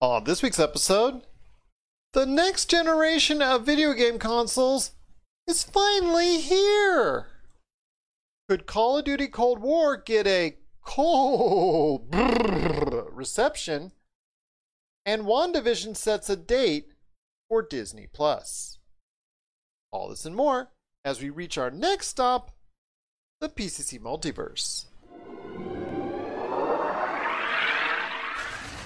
On this week's episode, the next generation of video game consoles is finally here. Could Call of Duty Cold War get a cold reception? And WandaVision sets a date for Disney Plus. All this and more as we reach our next stop, the PCC Multiverse.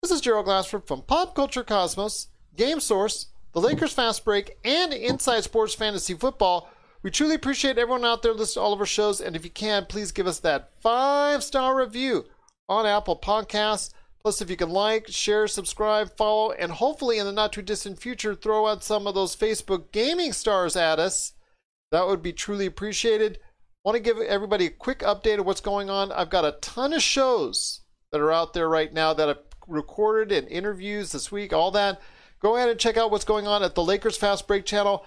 This is Gerald Glassford from Pop Culture Cosmos, Game Source, the Lakers Fast Break, and Inside Sports Fantasy Football. We truly appreciate everyone out there listening to all of our shows, and if you can, please give us that five star review on Apple Podcasts. Plus, if you can like, share, subscribe, follow, and hopefully in the not too distant future, throw out some of those Facebook gaming stars at us, that would be truly appreciated. Want to give everybody a quick update of what's going on. I've got a ton of shows that are out there right now that I've recorded and interviews this week, all that. Go ahead and check out what's going on at the Lakers Fast Break channel.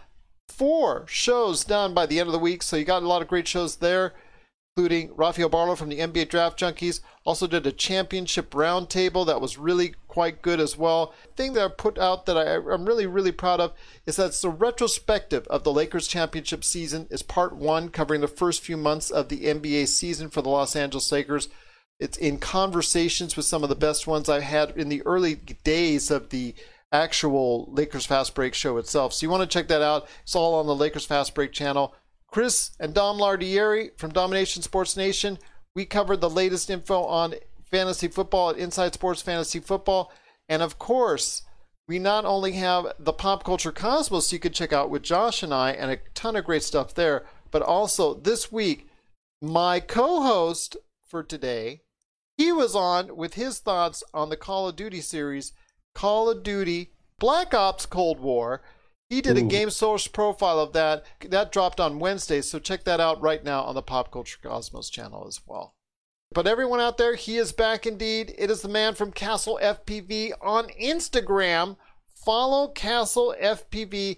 Four shows done by the end of the week, so you got a lot of great shows there including Rafael Barlow from the NBA Draft Junkies. Also did a championship roundtable that was really quite good as well. thing that I put out that I, am really, really proud of is that it's a retrospective of the Lakers championship season is part one, covering the first few months of the NBA season for the Los Angeles Lakers. It's in conversations with some of the best ones I had in the early days of the actual Lakers Fast Break show itself. So you want to check that out. It's all on the Lakers Fast Break channel. Chris and Dom Lardieri from Domination Sports Nation. We covered the latest info on fantasy football at Inside Sports Fantasy Football. And of course, we not only have the Pop Culture Cosmos you can check out with Josh and I, and a ton of great stuff there, but also this week, my co host for today, he was on with his thoughts on the Call of Duty series, Call of Duty Black Ops Cold War. He did Ooh. a game source profile of that. That dropped on Wednesday, so check that out right now on the Pop Culture Cosmos channel as well. But everyone out there, he is back indeed. It is the man from Kastle FPV on Instagram. Follow Kastle FPV,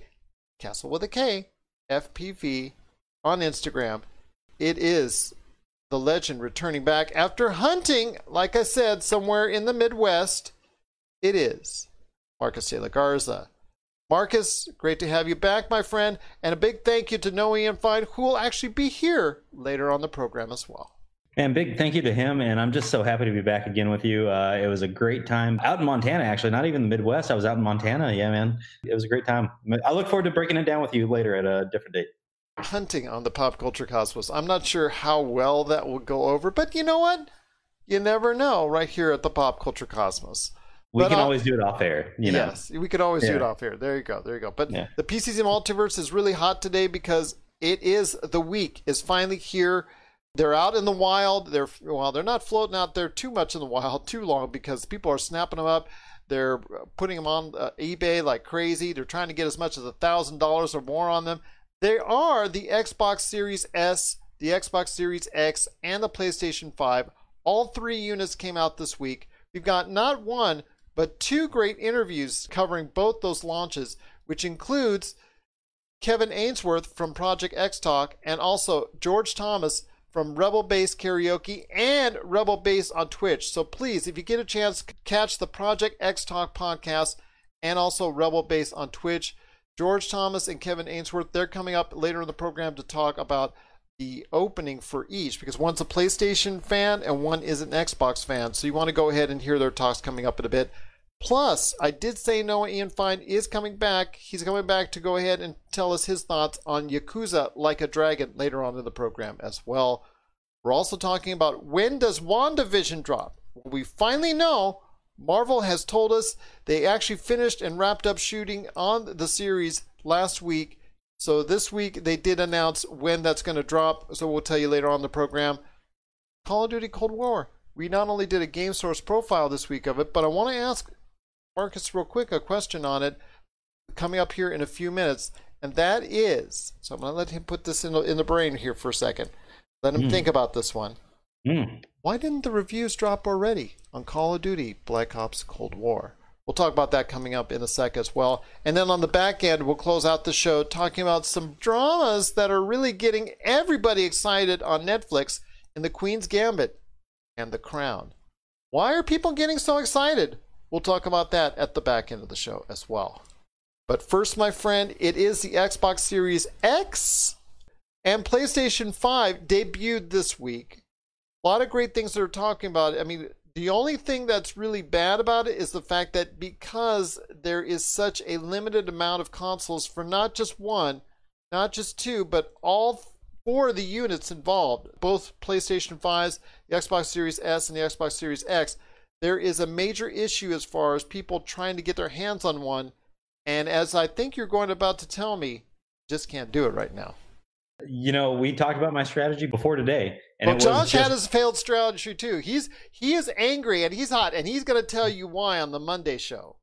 Castle with a K, FPV on Instagram. It is the legend returning back after hunting, like I said, somewhere in the Midwest. It is Marcus de la Garza. Marcus, great to have you back, my friend, and a big thank you to Noah Ian Fine, who will actually be here later on the program as well. And big thank you to him, and I'm just so happy to be back again with you. Uh, it was a great time out in Montana, actually, not even the Midwest. I was out in Montana. Yeah, man, it was a great time. I look forward to breaking it down with you later at a different date. Hunting on the pop culture cosmos. I'm not sure how well that will go over, but you know what? You never know. Right here at the pop culture cosmos. We but can always do it off air. You know? Yes, we could always yeah. do it off air. There you go. There you go. But yeah. the PCC Multiverse is really hot today because it is the week is finally here. They're out in the wild. They're well, they're not floating out there too much in the wild too long because people are snapping them up. They're putting them on uh, eBay like crazy. They're trying to get as much as a thousand dollars or more on them. They are the Xbox Series S, the Xbox Series X, and the PlayStation 5. All three units came out this week. We've got not one but two great interviews covering both those launches, which includes Kevin Ainsworth from Project X Talk and also George Thomas from Rebel Base Karaoke and Rebel Base on Twitch. So please, if you get a chance, catch the Project X Talk podcast and also Rebel Base on Twitch. George Thomas and Kevin Ainsworth, they're coming up later in the program to talk about the opening for each because one's a PlayStation fan and one is an Xbox fan. So you want to go ahead and hear their talks coming up in a bit. Plus, I did say Noah Ian Fine is coming back. He's coming back to go ahead and tell us his thoughts on Yakuza Like a Dragon later on in the program as well. We're also talking about when does WandaVision drop? We finally know Marvel has told us they actually finished and wrapped up shooting on the series last week so this week they did announce when that's going to drop. So we'll tell you later on the program. Call of Duty Cold War. We not only did a Game Source profile this week of it, but I want to ask Marcus, real quick, a question on it coming up here in a few minutes, and that is so I'm going to let him put this in the, in the brain here for a second. Let him Mm. think about this one. Mm. Why didn't the reviews drop already on Call of Duty Black Ops Cold War? We'll talk about that coming up in a sec as well. And then on the back end, we'll close out the show talking about some dramas that are really getting everybody excited on Netflix in The Queen's Gambit and The Crown. Why are people getting so excited? We'll talk about that at the back end of the show as well. But first, my friend, it is the Xbox Series X and PlayStation 5 debuted this week. A lot of great things they're talking about. I mean, the only thing that's really bad about it is the fact that because there is such a limited amount of consoles for not just one, not just two, but all four of the units involved, both PlayStation 5s, the Xbox Series S, and the Xbox Series X, there is a major issue as far as people trying to get their hands on one. And as I think you're going about to tell me, just can't do it right now. You know, we talked about my strategy before today, and well, Josh just, had his failed strategy too. He's he is angry and he's hot, and he's going to tell you why on the Monday show.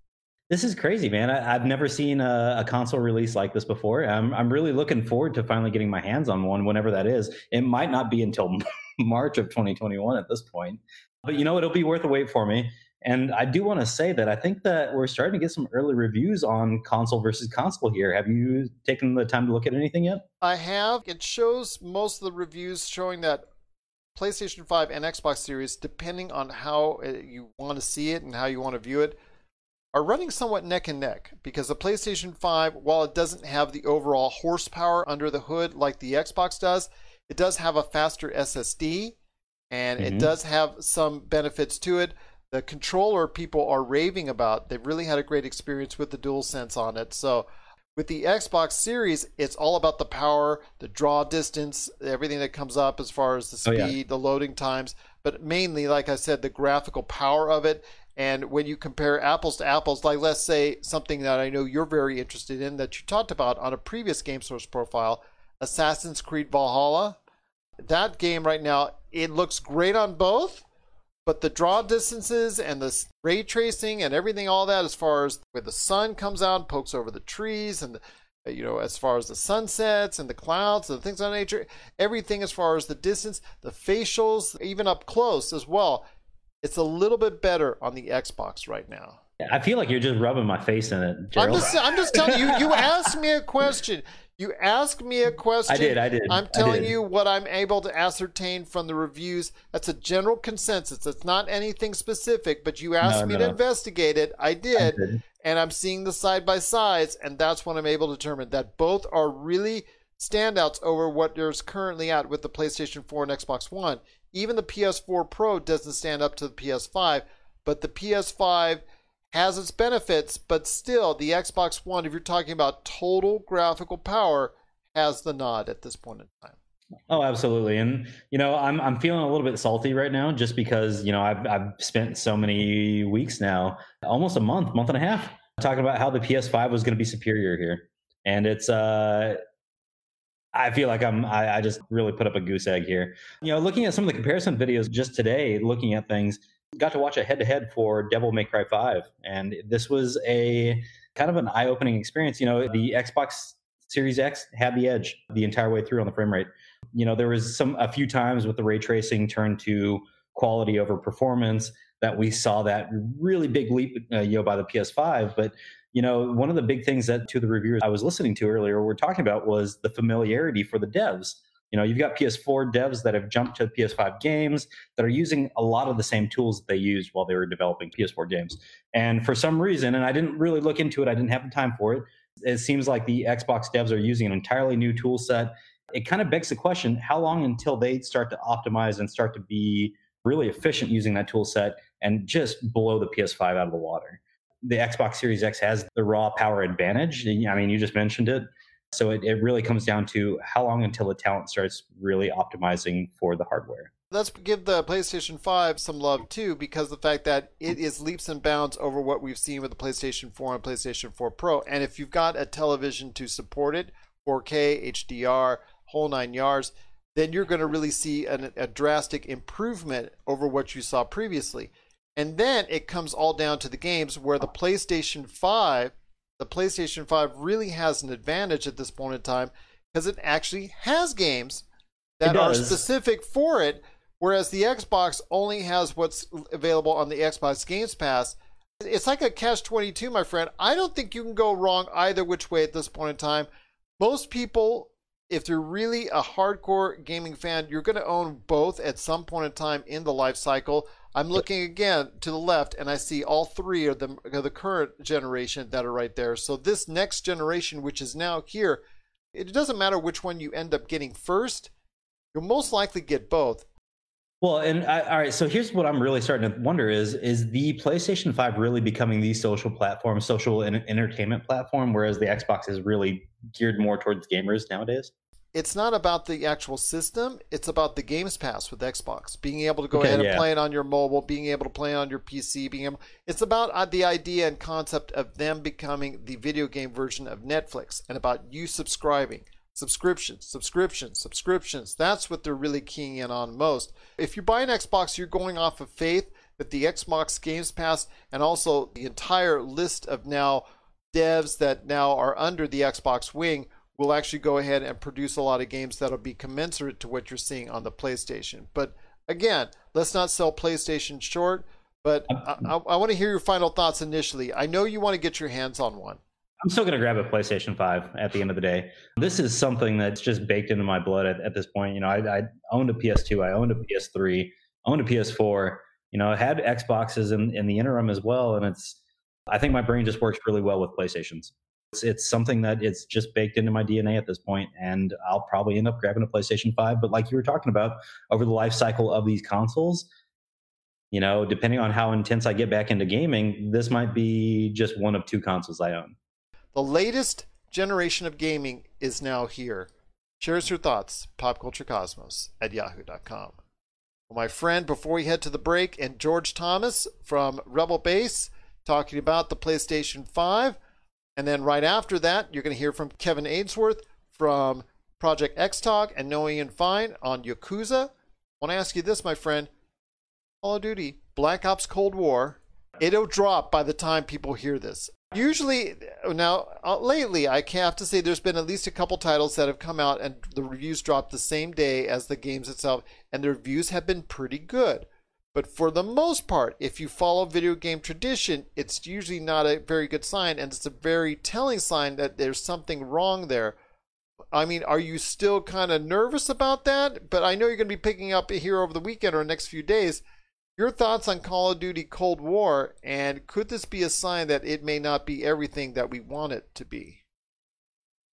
This is crazy, man. I, I've never seen a, a console release like this before. I'm I'm really looking forward to finally getting my hands on one, whenever that is. It might not be until March of 2021 at this point, but you know it'll be worth the wait for me. And I do want to say that I think that we're starting to get some early reviews on console versus console here. Have you taken the time to look at anything yet? I have. It shows most of the reviews showing that PlayStation 5 and Xbox Series, depending on how uh, you want to see it and how you want to view it, are running somewhat neck and neck because the PlayStation 5, while it doesn't have the overall horsepower under the hood like the Xbox does, it does have a faster SSD and it Mhm. does have some benefits to it. The controller people are raving about. They've really had a great experience with the DualSense on it. So with the Xbox Series, it's all about the power, the draw distance, everything that comes up as far as the Oh, yeah. speed, the loading times, but mainly, like I said, the graphical power of it. And when you compare apples to apples, like let's say something that I know you're very interested in that you talked about on a previous Game Source profile, Assassin's Creed Valhalla. That game right now, it looks great on both, but the draw distances and the ray tracing and everything, all that, as far as where the sun comes out and pokes over the trees, and uh, you know, as far as the sunsets and the clouds and the things of that nature, everything as far as the distance, the facials, even up close as well. It's a little bit better on the Xbox right now. I feel like you're just rubbing my face in it, I'm just, I'm just telling you. You asked me a question. You asked me a question. I did, I did, I'm telling did. you what I'm able to ascertain from the reviews. That's a general consensus. It's not anything specific, but you asked No, me no, to investigate it. I did, did. and I'm seeing the side by sides, and that's what I'm able to determine that both are really standouts over what there's currently at with the PlayStation 4 and Xbox One. Even the PS4 Pro doesn't stand up to the PS5, but the PS5 has its benefits, but still, the Xbox One, if you're talking about total graphical power, has the nod at this point in time. Oh, absolutely. And you know, I'm I'm feeling a little bit salty right now just because, you know, I've I've spent so many weeks now, almost a month, month and a half, talking about how the PS5 was going to be superior here. And it's uh I feel like I'm I, I just really put up a goose egg here. You know, looking at some of the comparison videos just today, looking at things, got to watch a head to head for Devil May Cry 5. And this was a kind of an eye opening experience. You know, the Xbox Series X had the edge the entire way through on the frame rate you know there was some a few times with the ray tracing turned to quality over performance that we saw that really big leap uh, you know by the ps5 but you know one of the big things that to the reviewers i was listening to earlier we're talking about was the familiarity for the devs you know you've got ps4 devs that have jumped to ps5 games that are using a lot of the same tools that they used while they were developing ps4 games. And for some reason and i didn't really look into it i didn't have the time for it it seems like the xbox devs are using an entirely new tool set. It kind of begs the question how long until they start to optimize and start to be really efficient using that tool set and just blow the ps5 out of the water? The xbox series x has the raw power advantage. I mean you just mentioned it so it, it really comes down to how long until the talent starts really optimizing for the hardware Let's give the PlayStation 5 some love too, because the fact that it is leaps and bounds over what we've seen with the PlayStation 4 and PlayStation 4 Pro. And if you've got a television to support it, 4K, HDR, whole nine yards, then you're going to really see an, a drastic improvement over what you saw previously. And then it comes all down to the games where the PlayStation 5, the PlayStation 5 really has an advantage at this point in time because it actually has games that are specific for it, whereas the Xbox only has what's available on the Xbox Games Pass. It's like a catch 22, my friend. I don't think you can go wrong either which way at this point in time. Most people, if you're really a hardcore gaming fan, you're going to own both at some point in time in the life cycle. I'm looking again to the left, and I see all three of them, of the current generation that are right there. So this next generation, which is now here, it doesn't matter which one you end up getting first. You'll most likely get both. Well, and I, all right, so here's what I'm really starting to wonder: is is the PlayStation Five really becoming the social platform, social and entertainment platform, whereas the Xbox is really geared more towards gamers nowadays? It's not about the actual system. It's about the Games Pass with Xbox, being able to go okay, ahead and yeah. play it on your mobile, being able to play it on your PC. Being able, it's about uh, the idea and concept of them becoming the video game version of Netflix, and about you subscribing, subscriptions, subscriptions, subscriptions. That's what they're really keying in on most. If you buy an Xbox, you're going off of faith that the Xbox Games Pass and also the entire list of now devs that now are under the Xbox wing will actually go ahead and produce a lot of games that'll be commensurate to what you're seeing on the PlayStation. But again, let's not sell PlayStation short. But I, I, I want to hear your final thoughts initially. I know you want to get your hands on one. I'm still going to grab a PlayStation 5 at the end of the day. This is something that's just baked into my blood at, at this point. You know, I, I, owned a PS2, I owned a PS3, owned a PS4. You know, I had Xboxes in, in the interim as well. And it's, I think my brain just works really well with PlayStations. It's, it's something that it's just baked into my DNA at this point, and I'll probably end up grabbing a PlayStation 5. But like you were talking about, over the life cycle of these consoles, you know, depending on how intense I get back into gaming, this might be just one of two consoles I own. The latest generation of gaming is now here. Share us your thoughts, popculturecosmos at yahoo.com. Well, my friend, before we head to the break, and George Thomas from Rebel Base talking about the PlayStation 5. And then right after that, you're going to hear from Kevin Ainsworth from Project X Talk and Noah Ian Fine on Yakuza. I want to ask you this, my friend. Call of Duty, Black Ops Cold War, it'll drop by the time people hear this. Usually, now, uh, lately, I have to say there's been at least a couple titles that have come out and the reviews dropped the same day as the games itself, and the reviews have been pretty good. But for the most part, if you follow video game tradition, it's usually not a very good sign, and it's a very telling sign that there's something wrong there. I mean, are you still kind of nervous about that? But I know you're going to be picking up here over the weekend or next few days. Your thoughts on Call of Duty Cold War, and could this be a sign that it may not be everything that we want it to be?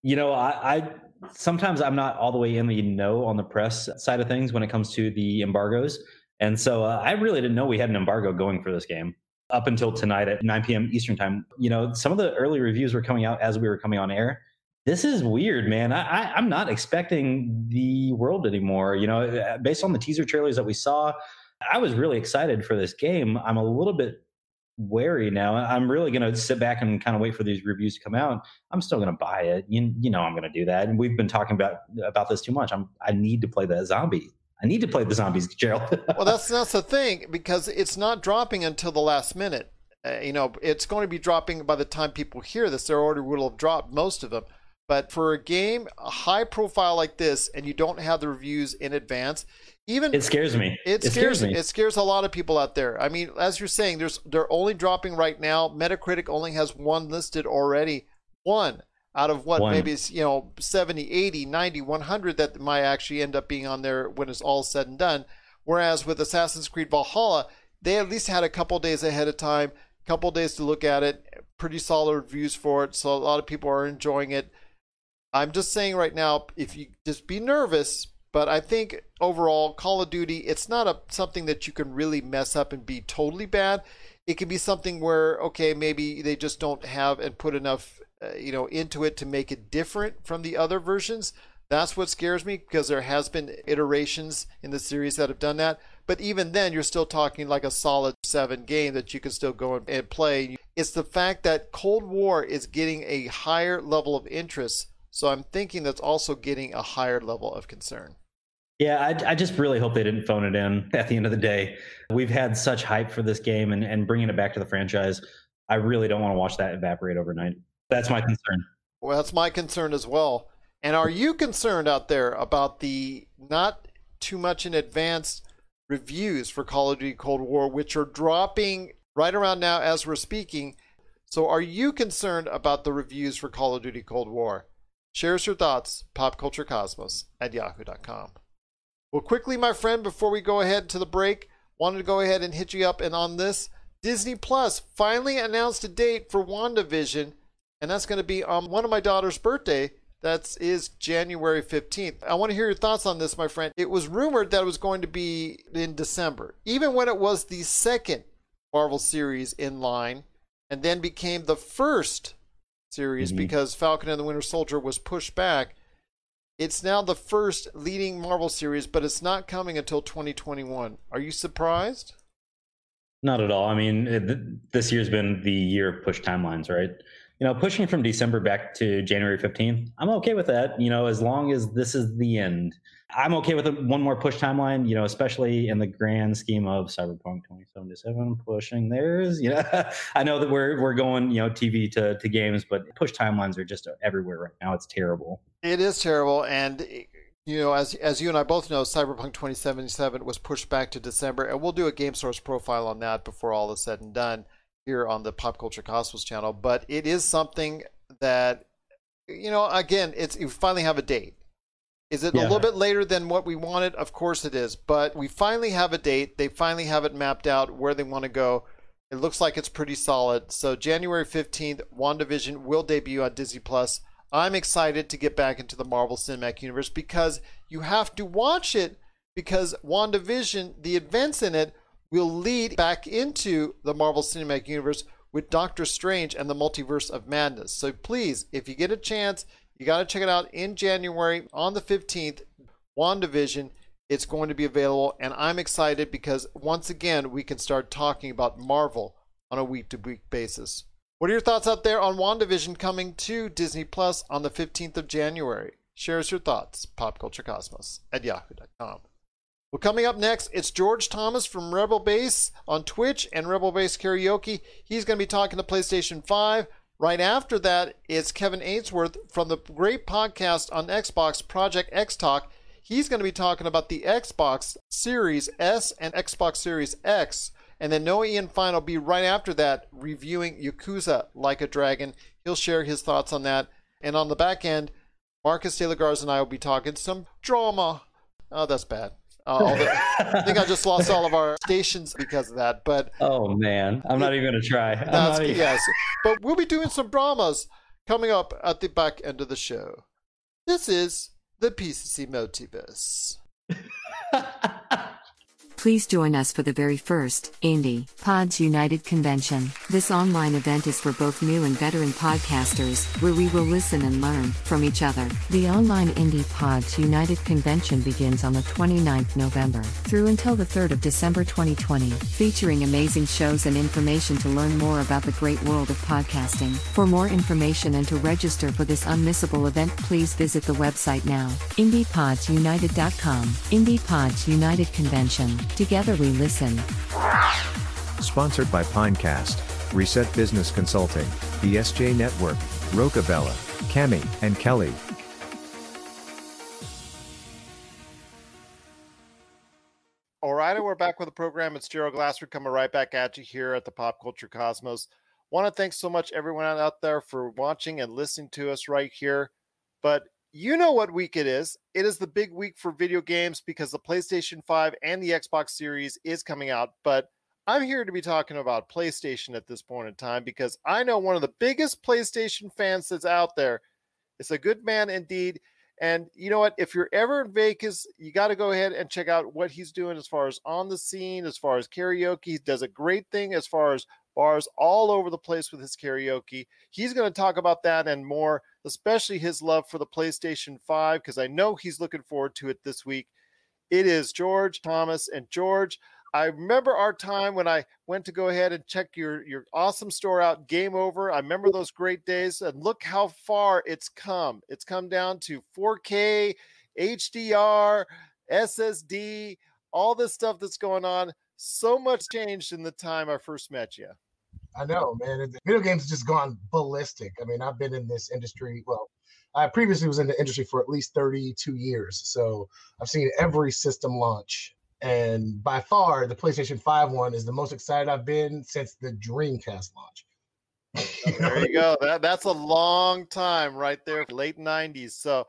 You know, I, I sometimes I'm not all the way in the know on the press side of things when it comes to the embargoes. And so uh, I really didn't know we had an embargo going for this game up until tonight at 9 p.m. Eastern time. You know, some of the early reviews were coming out as we were coming on air. This is weird, man. I, I, am not expecting the world anymore. You know, uh, based on the teaser trailers that we saw, I was really excited for this game. I'm a little bit wary now. I'm really going to sit back and kind of wait for these reviews to come out. I'm still going to buy it. You, you know, I'm going to do that. And we've been talking about about this too much. I'm I need to play the zombie I need to play the zombies, Gerald. well, that's that's the thing because it's not dropping until the last minute. Uh, you know, it's going to be dropping by the time people hear this. Their order will have dropped most of them. But for a game a high profile like this, and you don't have the reviews in advance, even it scares me. It, it scares, scares me. It scares a lot of people out there. I mean, as you're saying, there's they're only dropping right now. Metacritic only has one listed already. One out of what One. maybe it's you know 70 80 90 100 that might actually end up being on there when it's all said and done. Whereas with assassin's creed valhalla they at least had a couple days ahead of time a couple days to look at it pretty solid reviews for it so a lot of people are enjoying it. I'm just saying right now if you just be nervous but i think overall call of duty it's not a something that you can really mess up and be totally bad. It could be something where okay maybe they just don't have and put enough uh, you know into it to make it different from the other versions that's what scares me because there has been iterations in the series that have done that but even then you're still talking like a solid seven game that you can still go and play it's the fact that cold war is getting a higher level of interest so i'm thinking that's also getting a higher level of concern Yeah, I, I, just really hope they didn't phone it in at the end of the day. We've had such hype for this game and, and bringing it back to the franchise. I really don't want to watch that evaporate overnight. That's my concern. Well, that's my concern as well. And are you concerned out there about the not too much in advance reviews for Call of Duty Cold War, which are dropping right around now as we're speaking? So, are you concerned about the reviews for Call of Duty Cold War? Share us your thoughts, popculturecosmos at yahoo.com. Well, quickly, my friend, before we go ahead to the break, wanted to go ahead and hit you up and on this. Disney Plus finally announced a date for WandaVision, and that's going to be on one of my daughter's birthday. That is January 15th. I want to hear your thoughts on this, my friend. It was rumored that it was going to be in December, even when it was the second Marvel series in line, and then became the first series mm-hmm. because Falcon and the Winter Soldier was pushed back. It's now the first leading Marvel series, but it's not coming until 2021. Are you surprised? Not at all. I mean, it, this year's been the year of push timelines, right? You know, pushing from December back to January 15th, I'm okay with that, you know, as long as this is the end. I'm okay with a, one more push timeline, you know, especially in the grand scheme of Cyberpunk 2077 pushing theirs. You know, I know that we're we're going, you know, TV to, to games, but push timelines are just everywhere right now. It's terrible. It is terrible. And you know, as as you and I both know, Cyberpunk 2077 was pushed back to December, and we'll do a Game Source profile on that before all is said and done here on the Pop Culture Cosmos channel. But it is something that, you know, again, it's you finally have a date. Is it yeah. a little bit later than what we wanted? Of course it is, but we finally have a date. They finally have it mapped out where they want to go. It looks like it's pretty solid. So January 15th, WandaVision will debut on Disney Plus. I'm excited to get back into the Marvel Cinematic Universe because you have to watch it because WandaVision, the events in it, will lead back into the Marvel Cinematic Universe with Doctor Strange and the Multiverse of Madness. So please, if you get a chance, you got to check it out in January on the 15th. WandaVision, it's going to be available, and I'm excited because once again, we can start talking about Marvel on a week to week basis. What are your thoughts out there on WandaVision coming to Disney Plus on the 15th of January? Share us your thoughts, popculturecosmos at yahoo.com. Well, coming up next, it's George Thomas from Rebel Base on Twitch and Rebel Base Karaoke. He's going to be talking to PlayStation 5. Right after that, it's Kevin Ainsworth from the great podcast on Xbox, Project X Talk. He's going to be talking about the Xbox Series S and Xbox Series X and then Noah Ian Fine will be right after that reviewing Yakuza Like a Dragon. He'll share his thoughts on that. And on the back end, Marcus De Garza and I will be talking some drama. Oh, that's bad. Uh, the, I think I just lost all of our stations because of that. But oh man, I'm not even gonna try. That's, even... Yes, but we'll be doing some dramas coming up at the back end of the show. This is the PCC Multiverse. Please join us for the very first Indie Pods United convention. This online event is for both new and veteran podcasters, where we will listen and learn from each other. The online Indie Pods United convention begins on the 29th November through until the 3rd of December 2020, featuring amazing shows and information to learn more about the great world of podcasting. For more information and to register for this unmissable event, please visit the website now, indiepodsunited.com. Indie Pods United Convention. Together we listen. Sponsored by Pinecast, Reset Business Consulting, the SJ Network, Rocabella, Cami, and Kelly. All right, we're back with the program. It's Gerald Glassford coming right back at you here at the Pop Culture Cosmos. Want to thank so much everyone out there for watching and listening to us right here. But you know what week it is. It is the big week for video games because the PlayStation 5 and the Xbox Series is coming out. But I'm here to be talking about PlayStation at this point in time because I know one of the biggest PlayStation fans that's out there. It's a good man indeed. And you know what? If you're ever in Vegas, you got to go ahead and check out what he's doing as far as on the scene, as far as karaoke. He does a great thing as far as bars all over the place with his karaoke. He's going to talk about that and more especially his love for the PlayStation 5, because I know he's looking forward to it this week. It is George Thomas. And George, I remember our time when I went to go ahead and check your, your awesome store out, Game Over. I remember those great days. And look how far it's come. It's come down to 4K, HDR, SSD, all this stuff that's going on. So much changed in the time I first met you. I know, man. Video games have just gone ballistic. I mean, I've been in this industry. Well, I previously was in the industry for at least 32 years. So I've seen every system launch. And by far, the PlayStation 5 one is the most excited I've been since the Dreamcast launch. You know? There you go. That that's a long time right there, late '90s. So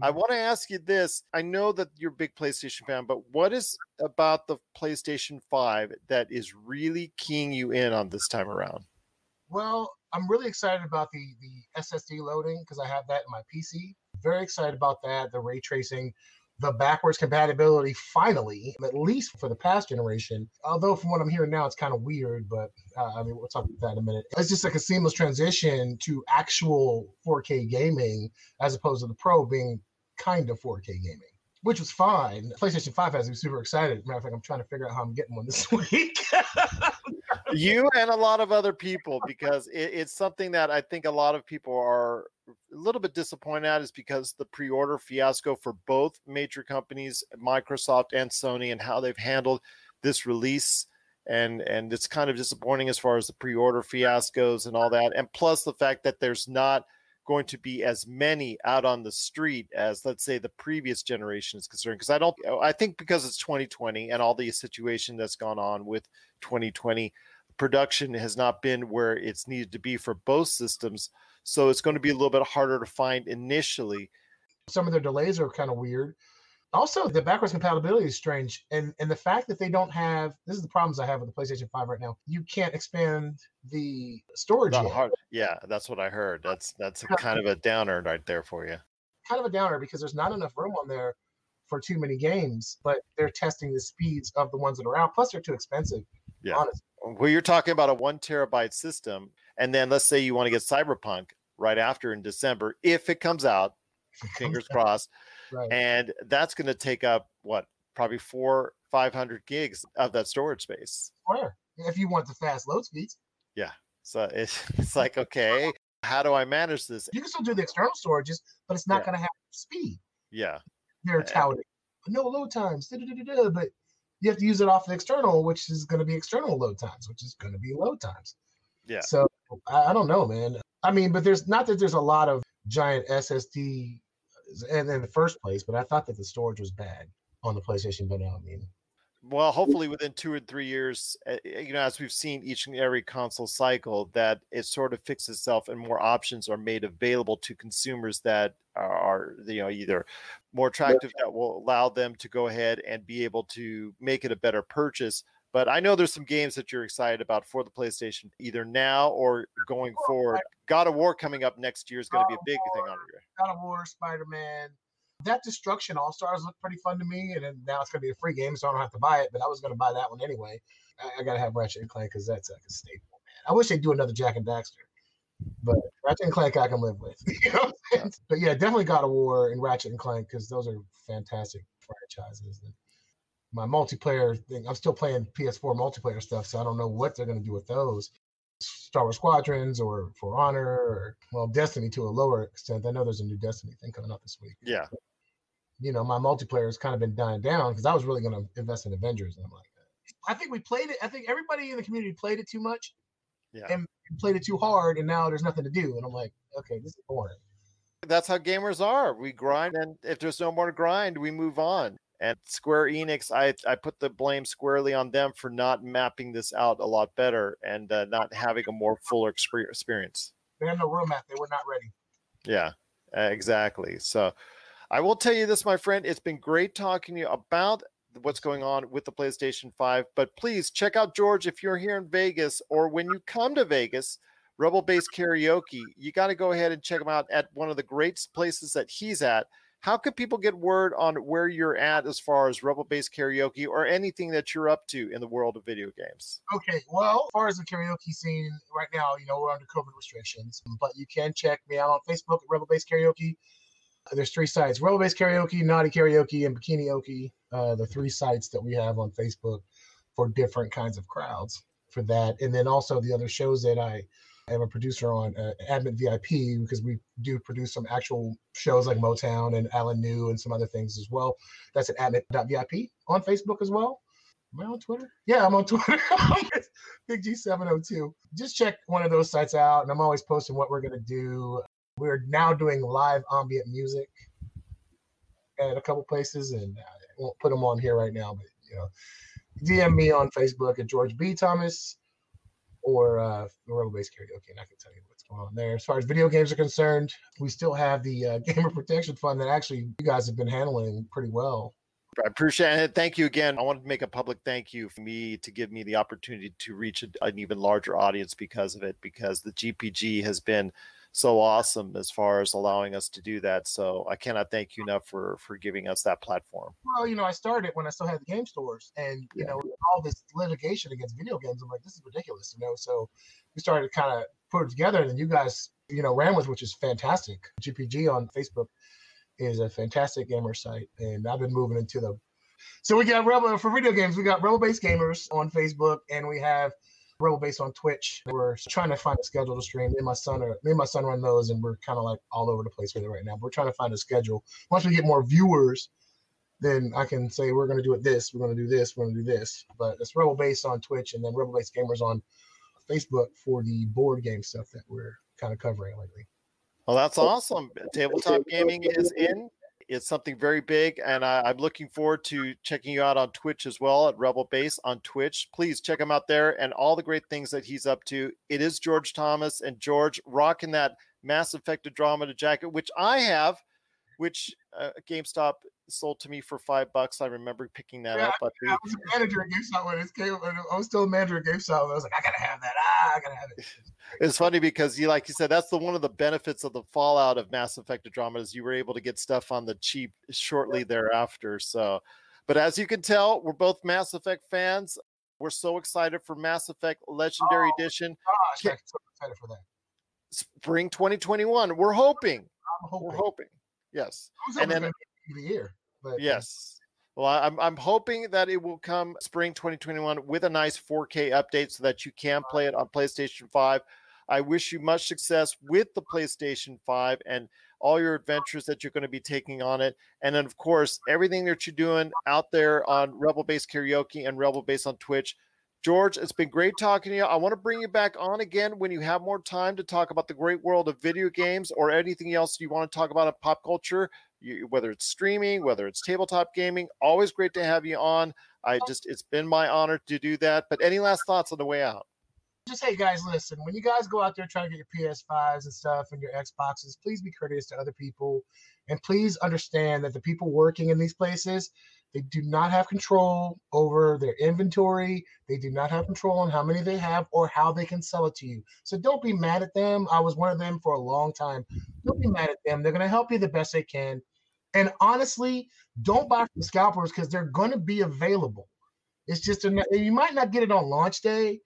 I mm-hmm. want to ask you this. I know that you're a big PlayStation fan, but what is about the PlayStation 5 that is really keying you in on this time around? Well, I'm really excited about the the SSD loading because I have that in my PC. Very excited about that. The ray tracing, the backwards compatibility. Finally, at least for the past generation. Although from what I'm hearing now, it's kind of weird. But uh, I mean, we'll talk about that in a minute. It's just like a seamless transition to actual 4K gaming as opposed to the Pro being kind of 4K gaming. Which was fine. PlayStation 5 has me super excited. Matter of fact, I'm trying to figure out how I'm getting one this week. you and a lot of other people because it, it's something that I think a lot of people are a little bit disappointed at is because the pre-order fiasco for both major companies, Microsoft and Sony, and how they've handled this release. And and it's kind of disappointing as far as the pre-order fiascos and all that. And plus the fact that there's not going to be as many out on the street as let's say the previous generation is concerned because i don't i think because it's 2020 and all the situation that's gone on with 2020 production has not been where it's needed to be for both systems so it's going to be a little bit harder to find initially some of their delays are kind of weird. Also, the backwards compatibility is strange, and and the fact that they don't have this is the problems I have with the PlayStation Five right now. You can't expand the storage yeah that's what i heard that's that's a kind of a downer right there for you Kind of a downer because there's not enough room on there for too many games. But they're testing the speeds of the ones that are out. Plus, they're too expensive. Yeah. honestly. well you're talking about a one terabyte system and then let's say you want to get cyberpunk right after in december if it comes out fingers crossed Right. and that's going to take up what probably four 500 gigs of that storage space Square. If you want the fast load speeds, Yeah. so it's, it's like okay how do i manage this you can still do the external storages, but it's not Yeah. going to have speed. yeah They're Uh, touting no load times, da-da-da-da-da, but you have to use it off the external, which is going to be external load times, which is going to be load times. Yeah. So I, I don't know, man. I mean, but there's not that there's a lot of giant SSD in, in the first place, but I thought that the storage was bad on the PlayStation. But no, I mean, well hopefully within two or three years uh, you know as we've seen each and every console cycle that it sort of fixes itself and more options are made available to consumers that are, are you know either more attractive that will allow them to go ahead and be able to make it a better purchase but i know there's some games that you're excited about for the playstation either now or going forward god of war coming up next year is going to be a oh, big thing on here God of War, Spider Man. That Destruction All Stars looked pretty fun to me, and then now it's gonna be a free game, so I don't have to buy it. But I was gonna buy that one anyway. I, I gotta have Ratchet and Clank because that's like a staple, man. I wish they'd do another Jak and Daxter, but Ratchet and Clank I can live with. you know saying? But yeah, definitely God of War and Ratchet and Clank because those are fantastic franchises. And my multiplayer thing, I'm still playing PS4 multiplayer stuff, so I don't know what they're gonna do with those. Star Wars Squadrons or For Honor or well Destiny to a lower extent. I know there's a new Destiny thing coming out this week. yeah You know, my multiplayer has kind of been dying down because I was really going to invest in Avengers, and I'm like, uh, I think we played it. I think everybody in the community played it too much yeah and played it too hard, and now there's nothing to do. And I'm like, okay, this is boring. that's how gamers are. We grind, and if there's no more to grind, we move on. And Square Enix, I I put the blame squarely on them for not mapping this out a lot better and uh, not having a more fuller exper- experience. They had no roadmap. They were not ready. Yeah, exactly. So I will tell you this, my friend. It's been great talking to you about what's going on with the PlayStation 5. But please check out George if you're here in Vegas or when you come to Vegas, Rebel Base Karaoke. You got to go ahead and check him out at one of the great places that he's at. How can people get word on where you're at as far as Rebel Base Karaoke or anything that you're up to in the world of video games? Okay, well, as far as the karaoke scene right now, you know, we're under COVID restrictions, but you can check me out on Facebook at Rebel Base Karaoke. There's three sites Rebel Base Karaoke, Naughty Karaoke, and Bikini Oki. Uh, the three sites that we have on Facebook for different kinds of crowds for that. And then also the other shows that I I am a producer on uh, VIP because we do produce some actual shows like Motown and Alan New and some other things as well. That's at admit.vip on Facebook as well. Am I on Twitter? Yeah, I'm on Twitter. Big G702. Just check one of those sites out, and I'm always posting what we're going to do. We're now doing live ambient music at a couple places, and I won't put them on here right now, but you know, DM me on Facebook at George B. Thomas or uh, Rebel Base Karaoke, and I can tell you what's going on there. As far as video games are concerned, we still have the uh, Gamer Protection Fund that actually you guys have been handling pretty well. I appreciate it. Thank you again. I wanted to make a public thank you for me to give me the opportunity to reach an even larger audience because of it, because the GPG has been so awesome as far as allowing us to do that. So I cannot thank you enough for for giving us that platform. Well, you know, I started when I still had the game stores, and you Yeah. know, all this litigation against video games. I'm like, this is ridiculous, you know. So we started to kind of put it together, and then you guys, you know, ran with, which is fantastic. GPG on Facebook is a fantastic gamer site, and I've been moving into the. So we got Rebel for video games. We got Rebel Base Gamers on Facebook, and we have Rebel Base on Twitch. We're trying to find a schedule to stream. Me and my son are me and my son run those, and we're kind of like all over the place with it right now. We're trying to find a schedule. Once we get more viewers, then I can say we're going to do it this, we're going to do this, we're going to do this. But it's Rebel Base on Twitch, and then Rebel Base Gamers on Facebook for the board game stuff that we're kind of covering lately. Well, that's awesome. Tabletop gaming is in. It's something very big, and I, I'm looking forward to checking you out on Twitch as well at Rebel Base on Twitch. Please check him out there and all the great things that he's up to. It is George Thomas and George rocking that Mass Effect Andromeda jacket, which I have, which uh, GameStop sold to me for five bucks. I remember picking that Yeah, up. But I was a manager at GameStop when it came. I was still a manager at GameStop. And I was like, I gotta have that. Ah, I gotta have it. it's funny because you like you said that's the one of the benefits of the fallout of mass effect andromeda is you were able to get stuff on the cheap shortly thereafter so but as you can tell we're both mass effect fans we're so excited for mass effect legendary Oh. edition Gosh, I'm so excited for that. spring 2021 we're hoping hoping. we're hoping yes. And then- the year. But uh, yes. Well i'm i'm hoping that it will come spring 2021 with a nice 4k update so that you can play it on playstation 5 i wish you much success with the playstation 5 and all your adventures that you're going to be taking on it. And then of course everything that you're doing out there on rebel base karaoke and rebel base on twitch george it's been great talking to you i want to bring you back on again when you have more time to talk about the great world of video games or anything else you want to talk about in pop culture you, whether it's streaming, whether it's tabletop gaming. Always great to have you on. I just, it's been my honor to do that. But any last thoughts on the way out? just hey guys, listen. When you guys go out there trying to get your PS5s and stuff and your Xboxes, please be courteous to other people, and please understand that the people working in these places they do not have control over their inventory. They do not have control on how many they have or how they can sell it to you. So don't be mad at them. I was one of them for a long time. Don't be mad at them. They're going to help you the best they can. And honestly, don't buy from scalpers because they're going to be available. It's just a, you might not get it on launch day,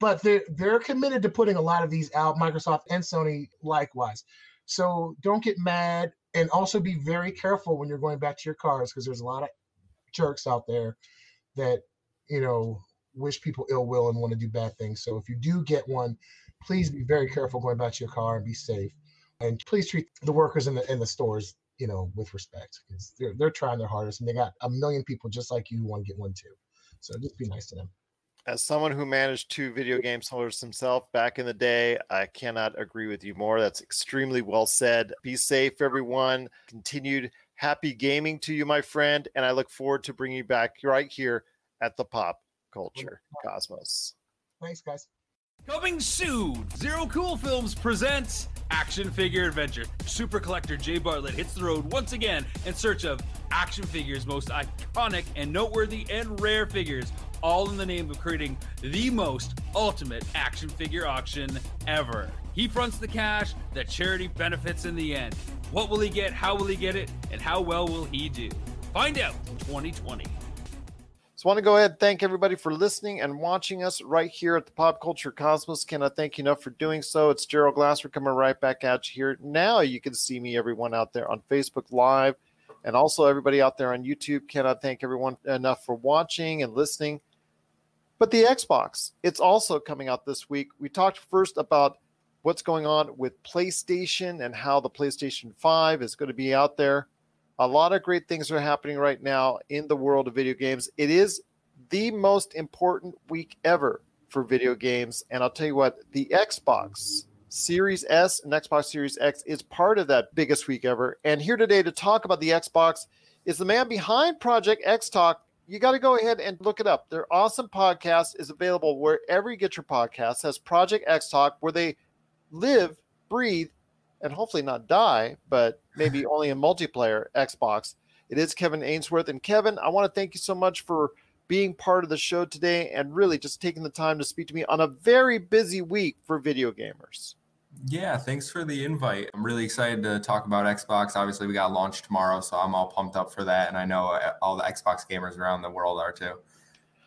but they're they're committed to putting a lot of these out. Microsoft and Sony likewise. So don't get mad, and also be very careful when you're going back to your cars because there's a lot of jerks out there that you know wish people ill will and want to do bad things. So if you do get one, please be very careful going back to your car and be safe. And please treat the workers in the in the stores, you know, with respect because they're they're trying their hardest and they got a million people just like you who want to get one too. So just be nice to them. As someone who managed two video game stores himself back in the day, I cannot agree with you more. That's extremely well said. Be safe, everyone. Continued happy gaming to you, my friend. And I look forward to bringing you back right here at the Pop Culture Cosmos. Thanks, guys. Coming soon, Zero Cool Films presents Action Figure Adventure. Super collector Jay Bartlett hits the road once again in search of action figures' most iconic and noteworthy and rare figures, all in the name of creating the most ultimate action figure auction ever. He fronts the cash that charity benefits in the end. What will he get? How will he get it? And how well will he do? Find out in 2020. So I want to go ahead and thank everybody for listening and watching us right here at the Pop Culture Cosmos. Cannot thank you enough for doing so. It's Gerald Glasser coming right back at you here. Now you can see me, everyone out there on Facebook Live, and also everybody out there on YouTube. Cannot thank everyone enough for watching and listening. But the Xbox, it's also coming out this week. We talked first about what's going on with PlayStation and how the PlayStation 5 is going to be out there. A lot of great things are happening right now in the world of video games. It is the most important week ever for video games. And I'll tell you what, the Xbox Series S and Xbox Series X is part of that biggest week ever. And here today to talk about the Xbox is the man behind Project X Talk. You got to go ahead and look it up. Their awesome podcast is available wherever you get your podcasts. Has Project X Talk, where they live, breathe, and hopefully not die, but maybe only in multiplayer Xbox. It is Kevin Ainsworth. And Kevin, I want to thank you so much for being part of the show today and really just taking the time to speak to me on a very busy week for video gamers. Yeah, thanks for the invite. I'm really excited to talk about Xbox. Obviously, we got launch tomorrow, so I'm all pumped up for that. And I know uh, all the Xbox gamers around the world are too.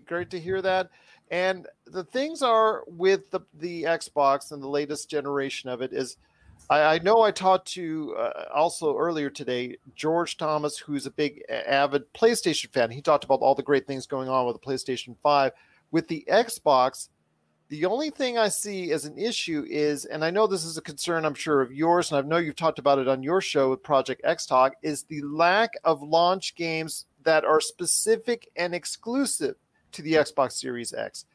Great to hear that. And the things are with the, the Xbox and the latest generation of it is I, I know I talked to uh, also earlier today George Thomas, who's a big avid PlayStation fan. He talked about all the great things going on with the PlayStation 5. With the Xbox, the only thing I see as an issue is, and I know this is a concern, I'm sure, of yours, and I know you've talked about it on your show with Project X Talk, is the lack of launch games that are specific and exclusive to the Xbox Series X.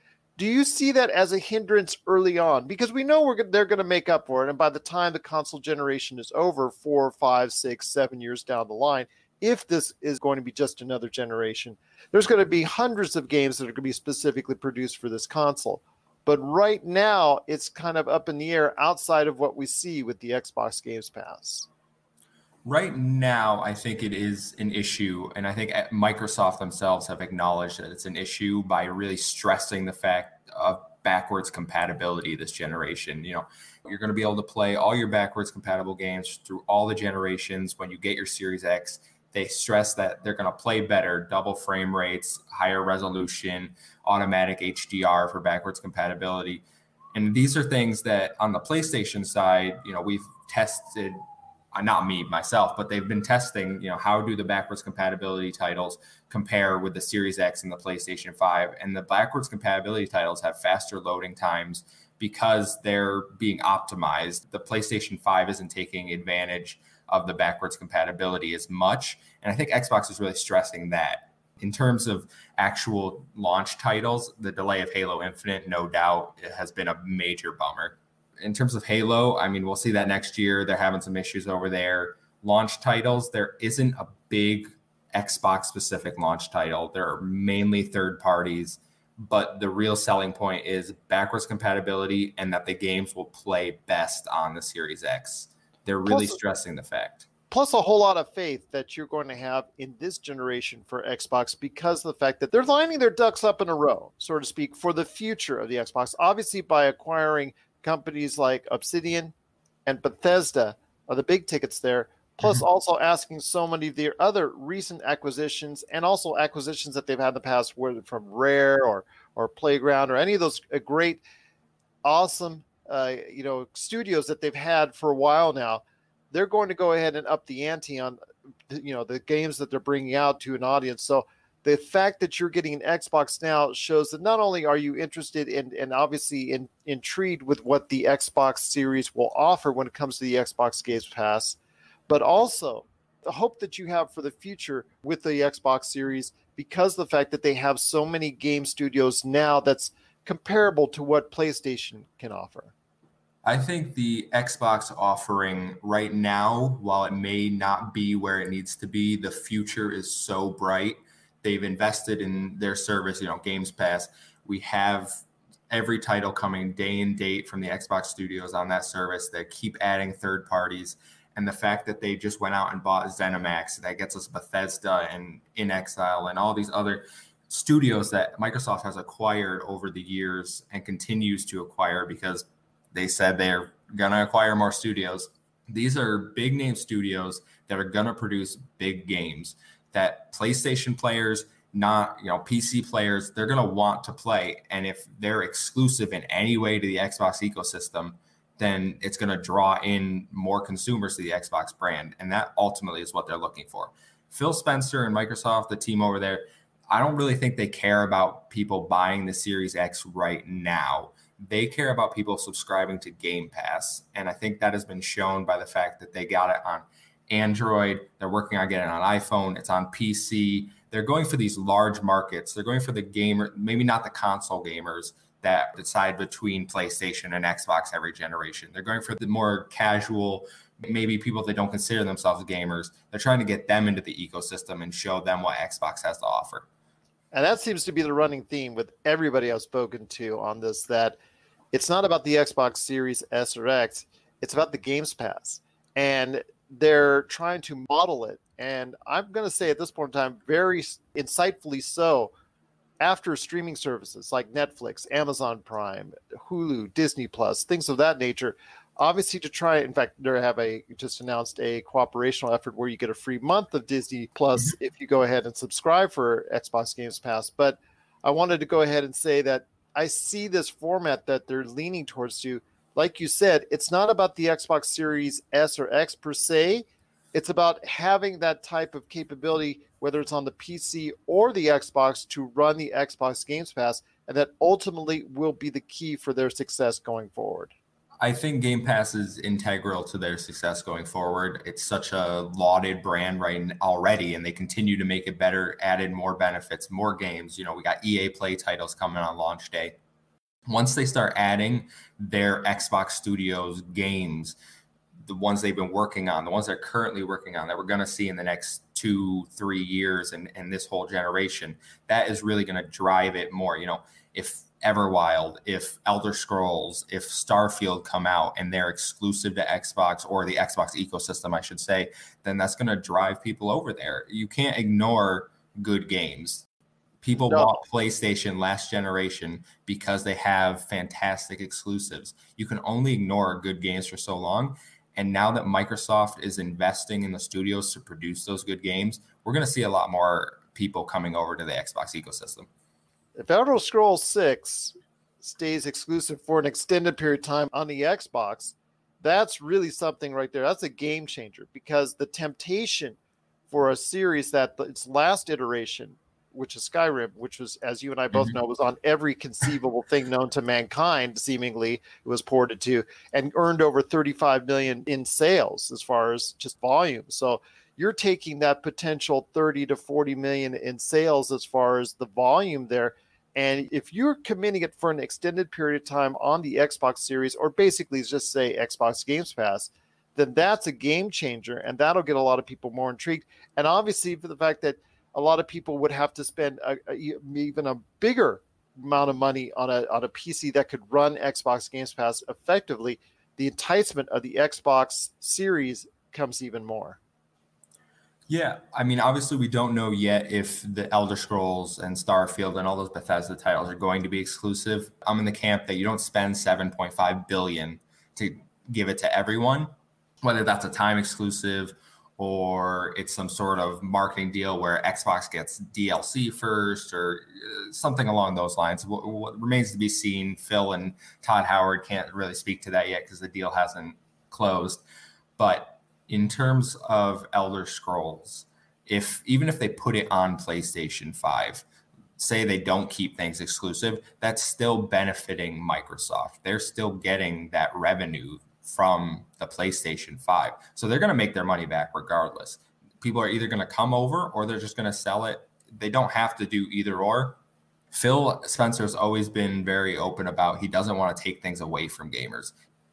Do you see that as a hindrance early on? Because we know we're they're going to make up for it, and by the time the console generation is over, four, five, six, seven years down the line, if this is going to be just another generation, there's going to be hundreds of games that are going to be specifically produced for this console. But right now, it's kind of up in the air outside of what we see with the Xbox Games Pass. Right now, I think it is an issue. And I think eh, Microsoft themselves have acknowledged that it's an issue by really stressing the fact of backwards compatibility this generation. You know, you're going to be able to play all your backwards compatible games through all the generations when you get your Series X. They stress that they're going to play better, double frame rates, higher resolution, automatic HDR for backwards compatibility. And these are things that on the PlayStation side, you know, we've tested Uh, not me myself, but they've been testing, you know, how do the backwards compatibility titles compare with the Series X and the PlayStation 5? And the backwards compatibility titles have faster loading times because they're being optimized. The PlayStation 5 isn't taking advantage of the backwards compatibility as much. And I think Xbox is really stressing that. In terms of actual launch titles, the delay of Halo Infinite, no doubt, has been a major bummer in terms of Halo, I mean, we'll see that next year. They're having some issues over there. Launch titles, there isn't a big Xbox specific launch title. There are mainly third parties, but the real selling point is backwards compatibility and that the games will play best on the Series X. They're really plus, stressing the fact. Plus, a whole lot of faith that you're going to have in this generation for Xbox because of the fact that they're lining their ducks up in a row, so to speak, for the future of the Xbox. Obviously, by acquiring companies like Obsidian and Bethesda are the big tickets there. Plus, mm-hmm. also asking so many of their other recent acquisitions and also acquisitions that they've had in the past, whether from Rare or or Playground or any of those uh, great, awesome, uh, you know, studios that they've had for a while now. They're going to go ahead and up the ante on, you know, the games that they're bringing out to an audience. So the fact that you're getting an Xbox now shows that not only are you interested in and obviously in, intrigued with what the Xbox Series will offer when it comes to the Xbox Games Pass, but also the hope that you have for the future with the Xbox Series because the fact that they have so many game studios now that's comparable to what PlayStation can offer. I think the Xbox offering right now, while it may not be where it needs to be, the future is so bright they've invested in their service, you know, Games Pass. We have every title coming day and date from the Xbox studios on that service. They keep adding third parties. And the fact that they just went out and bought ZeniMax, that gets us Bethesda and inXile and all these other studios that Microsoft has acquired over the years and continues to acquire because they said they're going to acquire more studios. These are big name studios that are going to produce big games that PlayStation players, not you know PC players, they're going to want to play. And if they're exclusive in any way to the Xbox ecosystem, then it's going to draw in more consumers to the Xbox brand, and that ultimately is what they're looking for. Phil Spencer and Microsoft, the team over there, I don't really think they care about people buying the Series X right now. they care about people subscribing to Game Pass. And I think that has been shown by the fact that they got it on Android, they're working on getting on iPhone, it's on PC. They're going for these large markets. They're going for the gamer, maybe not the console gamers that decide between PlayStation and Xbox every generation. They're going for the more casual, maybe people that don't consider themselves gamers. They're trying to get them into the ecosystem and show them what Xbox has to offer. And that seems to be the running theme with everybody I've spoken to on this that it's not about the Xbox Series S or X, it's about the Games Pass. And they're trying to model it. And I'm going to say at this point in time, very insightfully so, after streaming services like Netflix, Amazon Prime, Hulu, Disney Plus, things of that nature, obviously to try in fact they have a just announced a cooperational effort where you get a free month of disney plus mm-hmm. if you go ahead and subscribe for xbox games pass but i wanted to go ahead and say that i see this format that they're leaning towards to like you said it's not about the xbox series s or x per se it's about having that type of capability whether it's on the pc or the xbox to run the xbox games pass and that ultimately will be the key for their success going forward I think Game Pass is integral to their success going forward. It's such a lauded brand right already, and they continue to make it better, added more benefits, more games. You know, we got EA Play titles coming on launch day. Once they start adding their Xbox Studios games, the ones they've been working on, the ones they're currently working on, that we're going to see in the next two, three years and, and this whole generation, that is really going to drive it more. You know, if Everwild, if Elder Scrolls, if Starfield come out and they're exclusive to Xbox or the Xbox ecosystem, I should say, then that's going to drive people over there. You can't ignore good games. People no. bought PlayStation last generation because they have fantastic exclusives. You can only ignore good games for so long. And now that Microsoft is investing in the studios to produce those good games, we're going to see a lot more people coming over to the Xbox ecosystem if Elder Scrolls 6 stays exclusive for an extended period of time on the Xbox, that's really something right there. That's a game changer because the temptation for a series that its last iteration, which is Skyrim, which was, as you and I both mm-hmm. know, was on every conceivable thing known to mankind, seemingly it was ported to, and earned over 35 million in sales as far as just volume. So you're taking that potential 30 to 40 million in sales as far as the volume there. And if you're committing it for an extended period of time on the Xbox Series, or basically just say Xbox Games Pass, then that's a game changer and that'll get a lot of people more intrigued. And obviously, for the fact that a lot of people would have to spend a, a, even a bigger amount of money on a, on a PC that could run Xbox Games Pass effectively, the enticement of the Xbox Series comes even more. Yeah, I mean, obviously, we don't know yet if the Elder Scrolls and Starfield and all those Bethesda titles are going to be exclusive. I'm in the camp that you don't spend 7.5 billion to give it to everyone, whether that's a time exclusive or it's some sort of marketing deal where Xbox gets DLC first or uh, something along those lines. What, what remains to be seen. Phil and Todd Howard can't really speak to that yet because the deal hasn't closed, but in terms of Elder Scrolls, if even if they put it on PlayStation 5, say they don't keep things exclusive, that's still benefiting Microsoft. They're still getting that revenue from the PlayStation 5. So they're going to make their money back regardless. People are either going to come over or they're just going to sell it. They don't have to do either or. Phil Spencer has always been very open about he doesn't want to take things away from gamers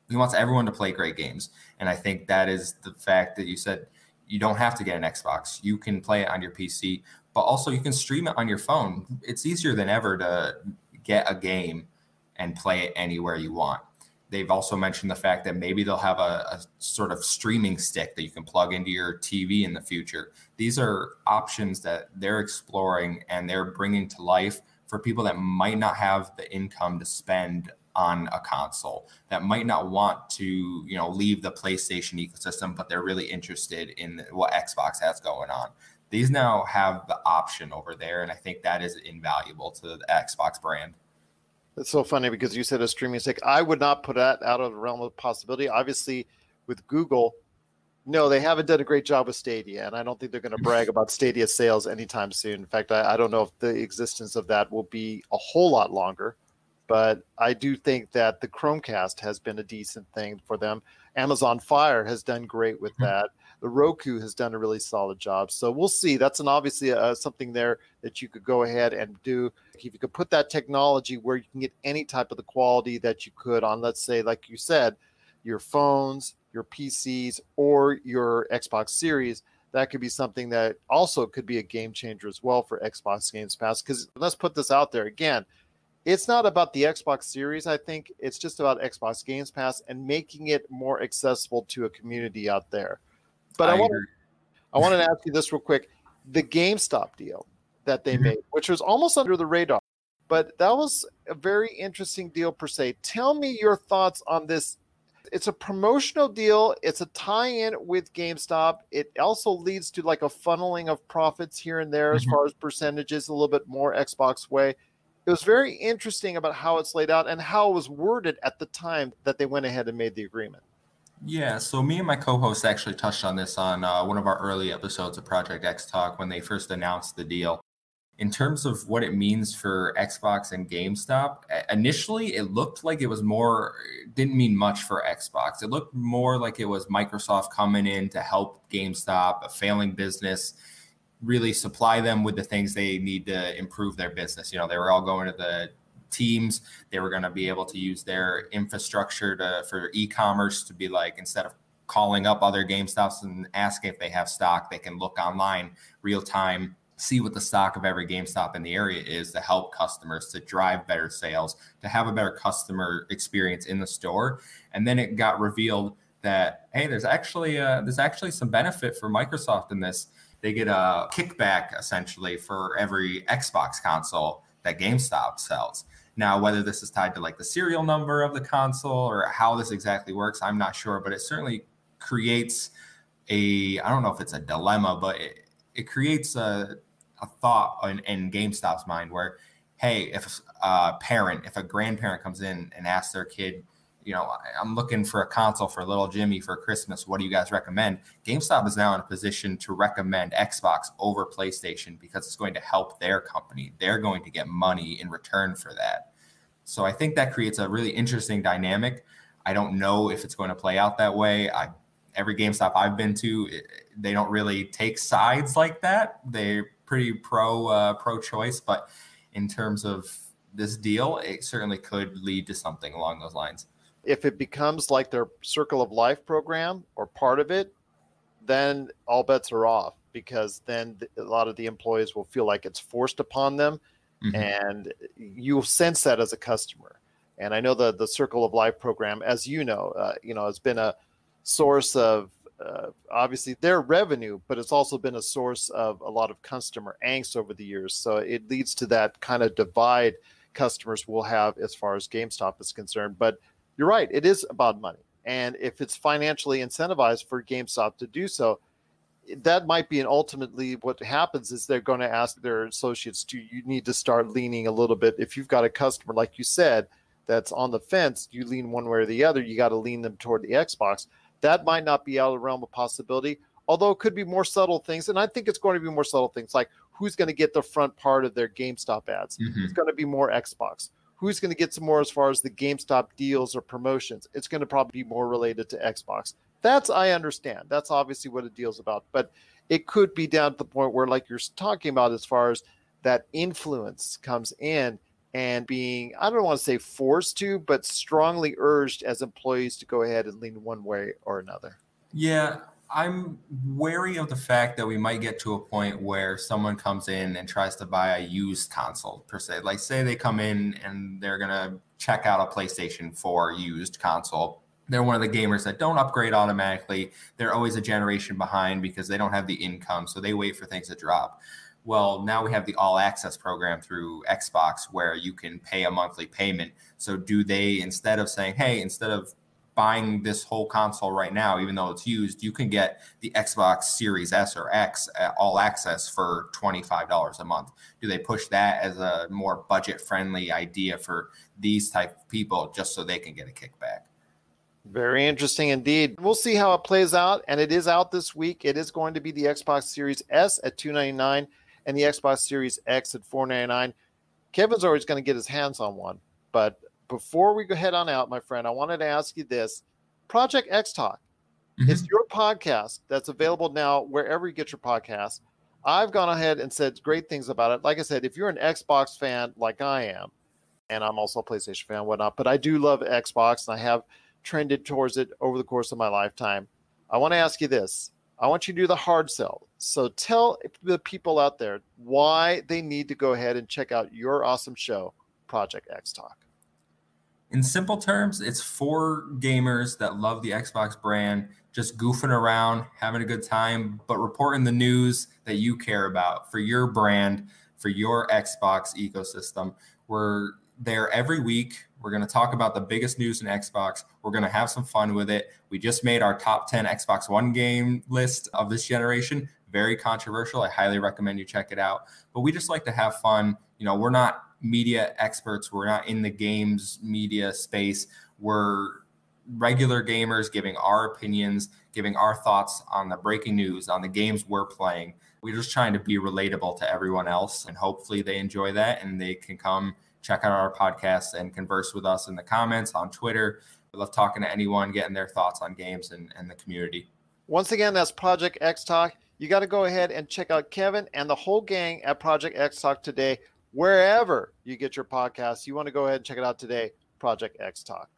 he wants everyone to play great games. And I think that is the fact that you said you don't have to get an Xbox. You can play it on your PC, but also you can stream it on your phone. It's easier than ever to get a game and play it anywhere you want. They've also mentioned the fact that maybe they'll have a, a, sort of streaming stick that you can plug into your TV in the future. These are options that they're exploring and they're bringing to life for people that might not have the income to spend on a console that might not want to you know leave the playstation ecosystem but they're really interested in what xbox has going on these now have the option over there and i think that is invaluable to the xbox brand it's so funny because you said a streaming stick i would not put that out of the realm of possibility obviously with google no, they haven't done a great job with Stadia, and I don't think they're going to brag about Stadia sales anytime soon. In fact, I, I, don't know if the existence of that will be a whole lot longer but I do think that the Chromecast has been a decent thing for them. Amazon Fire has done great with Mhm. that. The Roku has done a really solid job. So we'll see. That's an obviously uh, something there that you could go ahead and do. If you could put that technology where you can get any type of the quality that you could on, let's say, like you said, your phones, your PCs, or your Xbox Series, that could be something that also could be a game changer as well for Xbox Games Pass. Because let's put this out there again. It's not about the Xbox Series, I think. It's just about Xbox Games Pass and making it more accessible to a community out there. But I, want. I want to ask you this real quick. The GameStop deal that they Mhm. made, which was almost under the radar, but that was a very interesting deal per se. Tell me your thoughts on this. It's a promotional deal. It's a tie-in with GameStop. It also leads to like a funneling of profits here and there as Mhm. far as percentages, a little bit more Xbox way. It was very interesting about how it's laid out and how it was worded at the time that they went ahead and made the agreement. Yeah, so me and my co-host actually touched on this on uh, one of our early episodes of Project X Talk when they first announced the deal. In terms of what it means for Xbox and GameStop, initially it looked like it was more didn't mean much for Xbox. It looked more like it was Microsoft coming in to help GameStop, a failing business, really supply them with the things they need to improve their business. You know, they were all going to the teams they were going to be able to use their infrastructure to for e-commerce to be like instead of calling up other GameStops and asking if they have stock, they can look online real time, see what the stock of every GameStop in the area is to help customers to drive better sales, to have a better customer experience in the store. And then it got revealed that hey, there's actually uh, there's actually some benefit for Microsoft in this. They get a kickback essentially for every Xbox console that GameStop sells. Now, whether this is tied to like the serial number of the console or how this exactly works, I'm not sure, but it certainly creates a, I don't know if it's a dilemma, but it, it creates a, a thought in, in GameStop's mind where, hey, if a parent, if a grandparent comes in and asks their kid, you know, I'm looking for a console for little Jimmy for Christmas. What do you guys recommend? GameStop is now in a position to recommend Xbox over PlayStation because it's going to help their company. They're going to get money in return for that. So I think that creates a really interesting dynamic. I don't know if it's going to play out that way. I every GameStop I've been to, it, they don't really take sides like that. They're pretty pro uh, pro choice, but in terms of this deal, it certainly could lead to something along those lines if it becomes like their circle of life program or part of it then all bets are off because then a lot of the employees will feel like it's forced upon them Mhm. and you'll sense that as a customer and i know the the circle of life program as you know uh, you know has been a source of uh, obviously their revenue but it's also been a source of a lot of customer angst over the years so it leads to that kind of divide customers will have as far as gamestop is concerned but you're right. It is about money. And if it's financially incentivized for GameStop to do so, that might be. And ultimately, what happens is they're going to ask their associates, do you need to start leaning a little bit? If you've got a customer, like you said, that's on the fence, you lean one way or the other, you got to lean them toward the Xbox. That might not be out of the realm of possibility, although it could be more subtle things. And I think it's going to be more subtle things like who's going to get the front part of their GameStop ads. Mhm. It's going to be more Xbox who's going to get some more as far as the GameStop deals or promotions? It's going to probably be more related to Xbox. That's I understand. That's obviously what a deal's about. But it could be down to the point where, like you're talking about, as far as that influence comes in and being, I don't want to say forced to, but strongly urged as employees to go ahead and lean one way or another. Yeah, I'm wary of the fact that we might get to a point where someone comes in and tries to buy a used console per se. Like, say they come in and they're gonna check out a PlayStation 4 used console. They're one of the gamers that don't upgrade automatically. They're always a generation behind because they don't have the income, so they wait for things to drop. Well, now we have the all access program through Xbox where you can pay a monthly payment. So, do they, instead of saying, hey, instead of buying this whole console right now, even though it's used, you can get the Xbox Series S or X at all access for $25 a month. Do they push that as a more budget friendly idea for these type of people just so they can get a kickback? Very interesting indeed. We'll see how it plays out, and it is out this week. It is going to be the Xbox Series S at two ninety nine and the Xbox Series X at four ninety nine. Kevin's always going to get his hands on one. But before we go head on out, my friend, I wanted to ask you this: Project X Talk Mhm. is your podcast that's available now wherever you get your podcast. I've gone ahead and said great things about it. Like I said, if you're an Xbox fan like I am, and I'm also a PlayStation fan, whatnot, but I do love Xbox and I have trended towards it over the course of my lifetime. I want to ask you this. I want you to do the hard sell. So tell the people out there why they need to go ahead and check out your awesome show, Project X Talk. In simple terms, it's for gamers that love the Xbox brand, just goofing around, having a good time, but reporting the news that you care about for your brand, for your Xbox ecosystem. We're there every week. We're going to talk about the biggest news in Xbox. We're going to have some fun with it. We just made our top 10 Xbox One game list of this generation. Very controversial. I highly recommend you check it out. But we just like to have fun. You know, we're not media experts. We're not in the games media space. We're regular gamers giving our opinions, giving our thoughts on the breaking news, on the games we're playing. We're just trying to be relatable to everyone else. And hopefully they enjoy that and they can come check out our podcast and converse with us in the comments on Twitter. We love talking to anyone, getting their thoughts on games and, and the community. Once again, that's Project X Talk. You got to go ahead and check out Kevin and the whole gang at Project X Talk today, wherever you get your podcasts. You want to go ahead and check it out today, Project X Talk.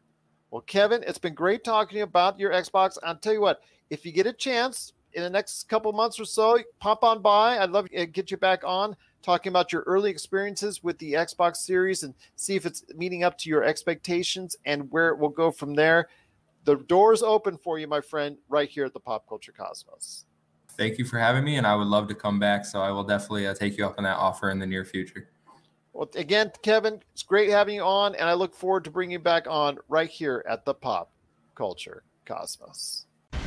Well, Kevin, it's been great talking to you about your Xbox. I'll tell you what, if you get a chance in the next couple months or so, pop on by. I'd love to get you back on talking about your early experiences with the Xbox Series and see if it's meeting up to your expectations and where it will go from there. The door's open for you, my friend, right here at the Pop Culture Cosmos. Thank you for having me, and I would love to come back. So I will definitely uh, take you up on that offer in the near future. Well, again, Kevin, it's great having you on, and I look forward to bringing you back on right here at the Pop Culture Cosmos.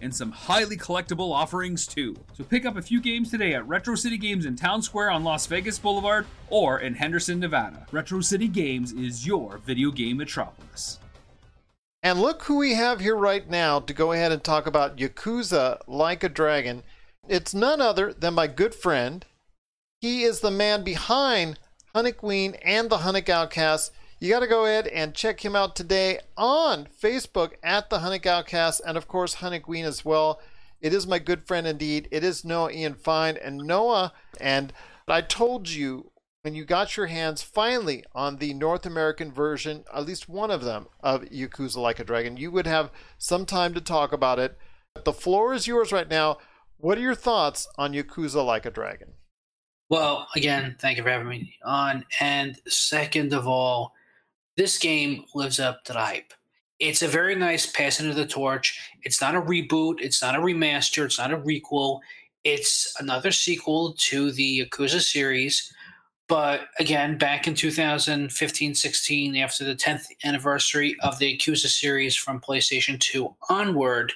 and some highly collectible offerings too. So pick up a few games today at Retro City Games in Town Square on Las Vegas Boulevard or in Henderson, Nevada. Retro City Games is your video game metropolis. And look who we have here right now to go ahead and talk about Yakuza Like a Dragon. It's none other than my good friend. He is the man behind Honey Queen and the Honey Outcast. You got to go ahead and check him out today on Facebook at the Honey Outcast and, of course, Honey Queen as well. It is my good friend indeed. It is Noah Ian Fine. And Noah, and I told you when you got your hands finally on the North American version, at least one of them, of Yakuza Like a Dragon, you would have some time to talk about it. The floor is yours right now. What are your thoughts on Yakuza Like a Dragon? Well, again, thank you for having me on. And second of all, this game lives up to the hype. It's a very nice passing of the torch. It's not a reboot, it's not a remaster, it's not a requel. It's another sequel to the Yakuza series. But again, back in 2015 16, after the 10th anniversary of the Yakuza series from PlayStation 2 onward,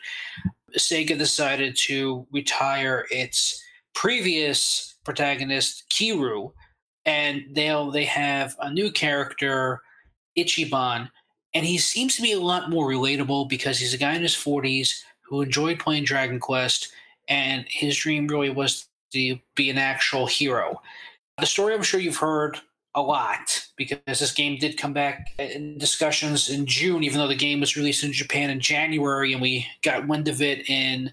Sega decided to retire its previous protagonist, Kiryu, and now they have a new character, Ichiban, and he seems to be a lot more relatable because he's a guy in his 40s who enjoyed playing Dragon Quest, and his dream really was to be an actual hero. The story I'm sure you've heard a lot because this game did come back in discussions in June, even though the game was released in Japan in January, and we got wind of it in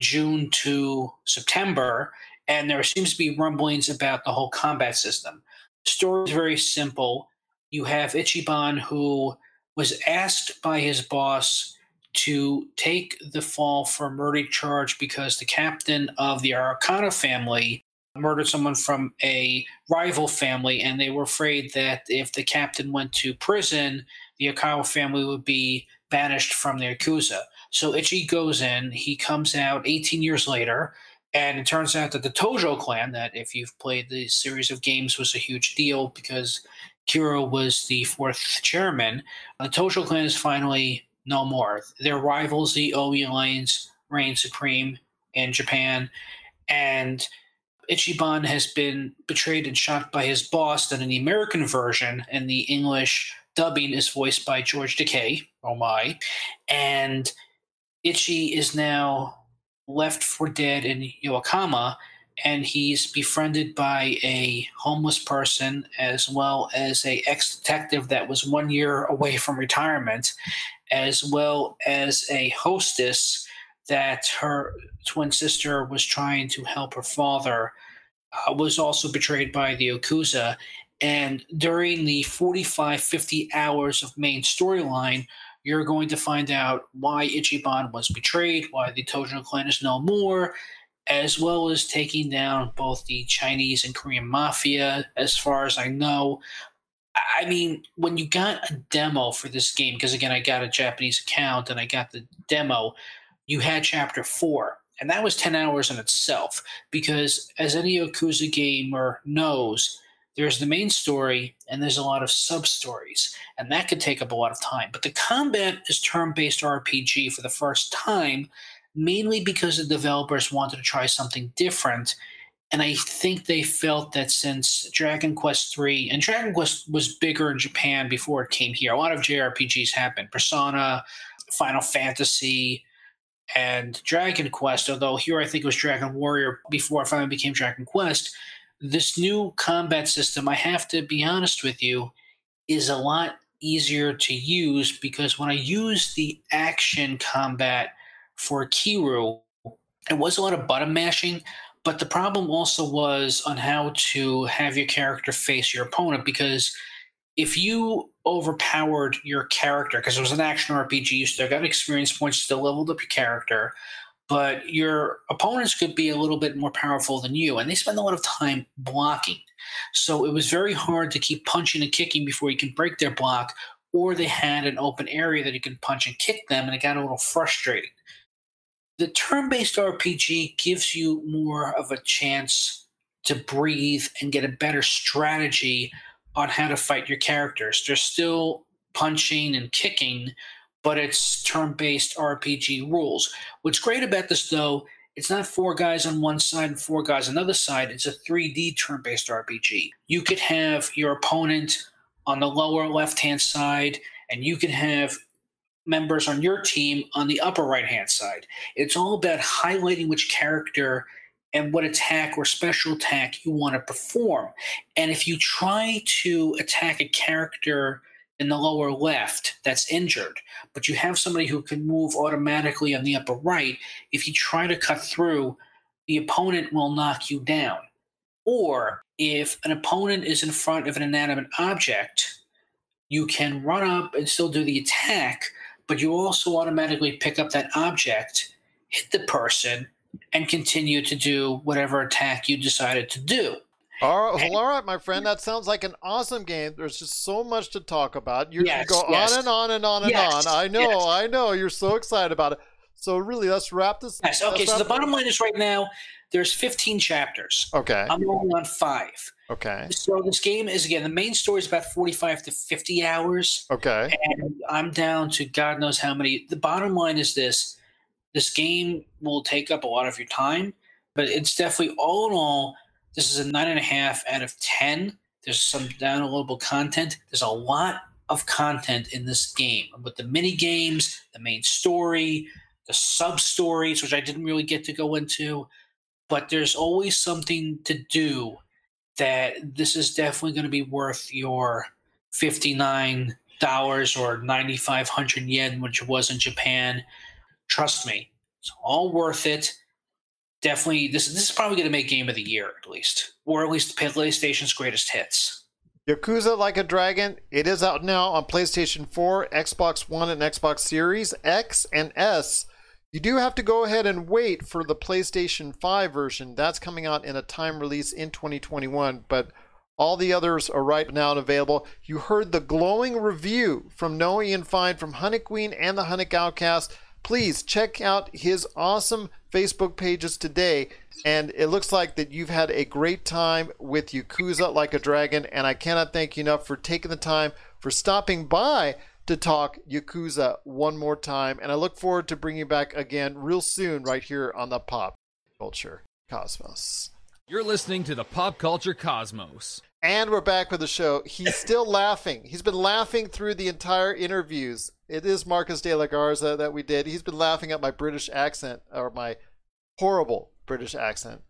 June to September. And there seems to be rumblings about the whole combat system. The story is very simple. You have Ichiban who was asked by his boss to take the fall for a murder charge because the captain of the Arakawa family murdered someone from a rival family, and they were afraid that if the captain went to prison, the Arakawa family would be banished from the Yakuza. So Ichi goes in, he comes out 18 years later, and it turns out that the Tojo clan, that if you've played the series of games, was a huge deal because Kiryu was the fourth chairman. Uh, the Tojo clan is finally no more. Their rivals, the Omi Alliance, reign supreme in Japan, and Ichiban has been betrayed and shot by his boss. That in the American version and the English dubbing is voiced by George Takei. Oh my! And Ichi is now left for dead in Yokohama, and he's befriended by a homeless person as well as a ex-detective that was one year away from retirement, as well as a hostess that her twin sister was trying to help her father. Uh, was also betrayed by the Yakuza. And during the 45, 50 hours of main storyline, you're going to find out why Ichiban was betrayed, why the Tojo clan is no more, as well as taking down both the Chinese and Korean mafia, as far as I know. I mean, when you got a demo for this game, because again, I got a Japanese account and I got the demo, you had chapter four. And that was 10 hours in itself, because as any Yakuza gamer knows, there's the main story and there's a lot of sub stories, and that could take up a lot of time. But the combat is turn based RPG for the first time, mainly because the developers wanted to try something different. And I think they felt that since Dragon Quest III, and Dragon Quest was bigger in Japan before it came here, a lot of JRPGs happened Persona, Final Fantasy, and Dragon Quest, although here I think it was Dragon Warrior before it finally became Dragon Quest. This new combat system, I have to be honest with you, is a lot easier to use because when I use the action combat for Kiryu, it was a lot of button mashing, but the problem also was on how to have your character face your opponent because if you overpowered your character, because it was an action RPG, you still got experience points, still leveled up your character, but your opponents could be a little bit more powerful than you, and they spend a lot of time blocking. So it was very hard to keep punching and kicking before you can break their block, or they had an open area that you can punch and kick them, and it got a little frustrating. The turn based RPG gives you more of a chance to breathe and get a better strategy on how to fight your characters. They're still punching and kicking, but it's turn based RPG rules. What's great about this, though, it's not four guys on one side and four guys on the other side. It's a 3D turn based RPG. You could have your opponent on the lower left hand side, and you can have members on your team on the upper right hand side. It's all about highlighting which character and what attack or special attack you want to perform. And if you try to attack a character in the lower left that's injured, but you have somebody who can move automatically on the upper right, if you try to cut through, the opponent will knock you down. Or if an opponent is in front of an inanimate object, you can run up and still do the attack, but you also automatically pick up that object, hit the person, and continue to do whatever attack you decided to do. All right, well, all right, my friend. That sounds like an awesome game. There's just so much to talk about. You're, Yes, you go yes. on and on and on and Yes, on. I know. I know. You're so excited about it. So really, let's wrap this. Yes. Okay. So the bottom line is right now there's 15 chapters. Okay. I'm only on five. Okay. So this game is again the main story is about 45 to 50 hours, Okay. and I'm down to God knows how many. The bottom line is this: this game will take up a lot of your time, but it's definitely all in all. This is a nine and a half out of ten. There's some downloadable content. There's a lot of content in this game with the mini games, the main story, the sub stories, which I didn't really get to go into. But there's always something to do that this is definitely going to be worth your $59 or 9,500 yen, which it was in Japan. Trust me, it's all worth it. Definitely, this, this is probably going to make Game of the Year, at least, or at least PlayStation's greatest hits. Yakuza Like a Dragon. It is out now on PlayStation 4, Xbox One, and Xbox Series X and S. You do have to go ahead and wait for the PlayStation 5 version. That's coming out in a time release in 2021, but all the others are right now and available. You heard the glowing review from Noah Ian Fine from Honey Queen and the Honey Outcast. Please check out his awesome Facebook pages today. And it looks like that you've had a great time with Yakuza Like a Dragon. And I cannot thank you enough for taking the time for stopping by to talk Yakuza one more time. And I look forward to bringing you back again real soon right here on the Pop Culture Cosmos. You're listening to the Pop Culture Cosmos. And we're back with the show. He's still laughing. He's been laughing through the entire interviews. It is Marcus de la Garza that we did. He's been laughing at my British accent or my horrible British accent.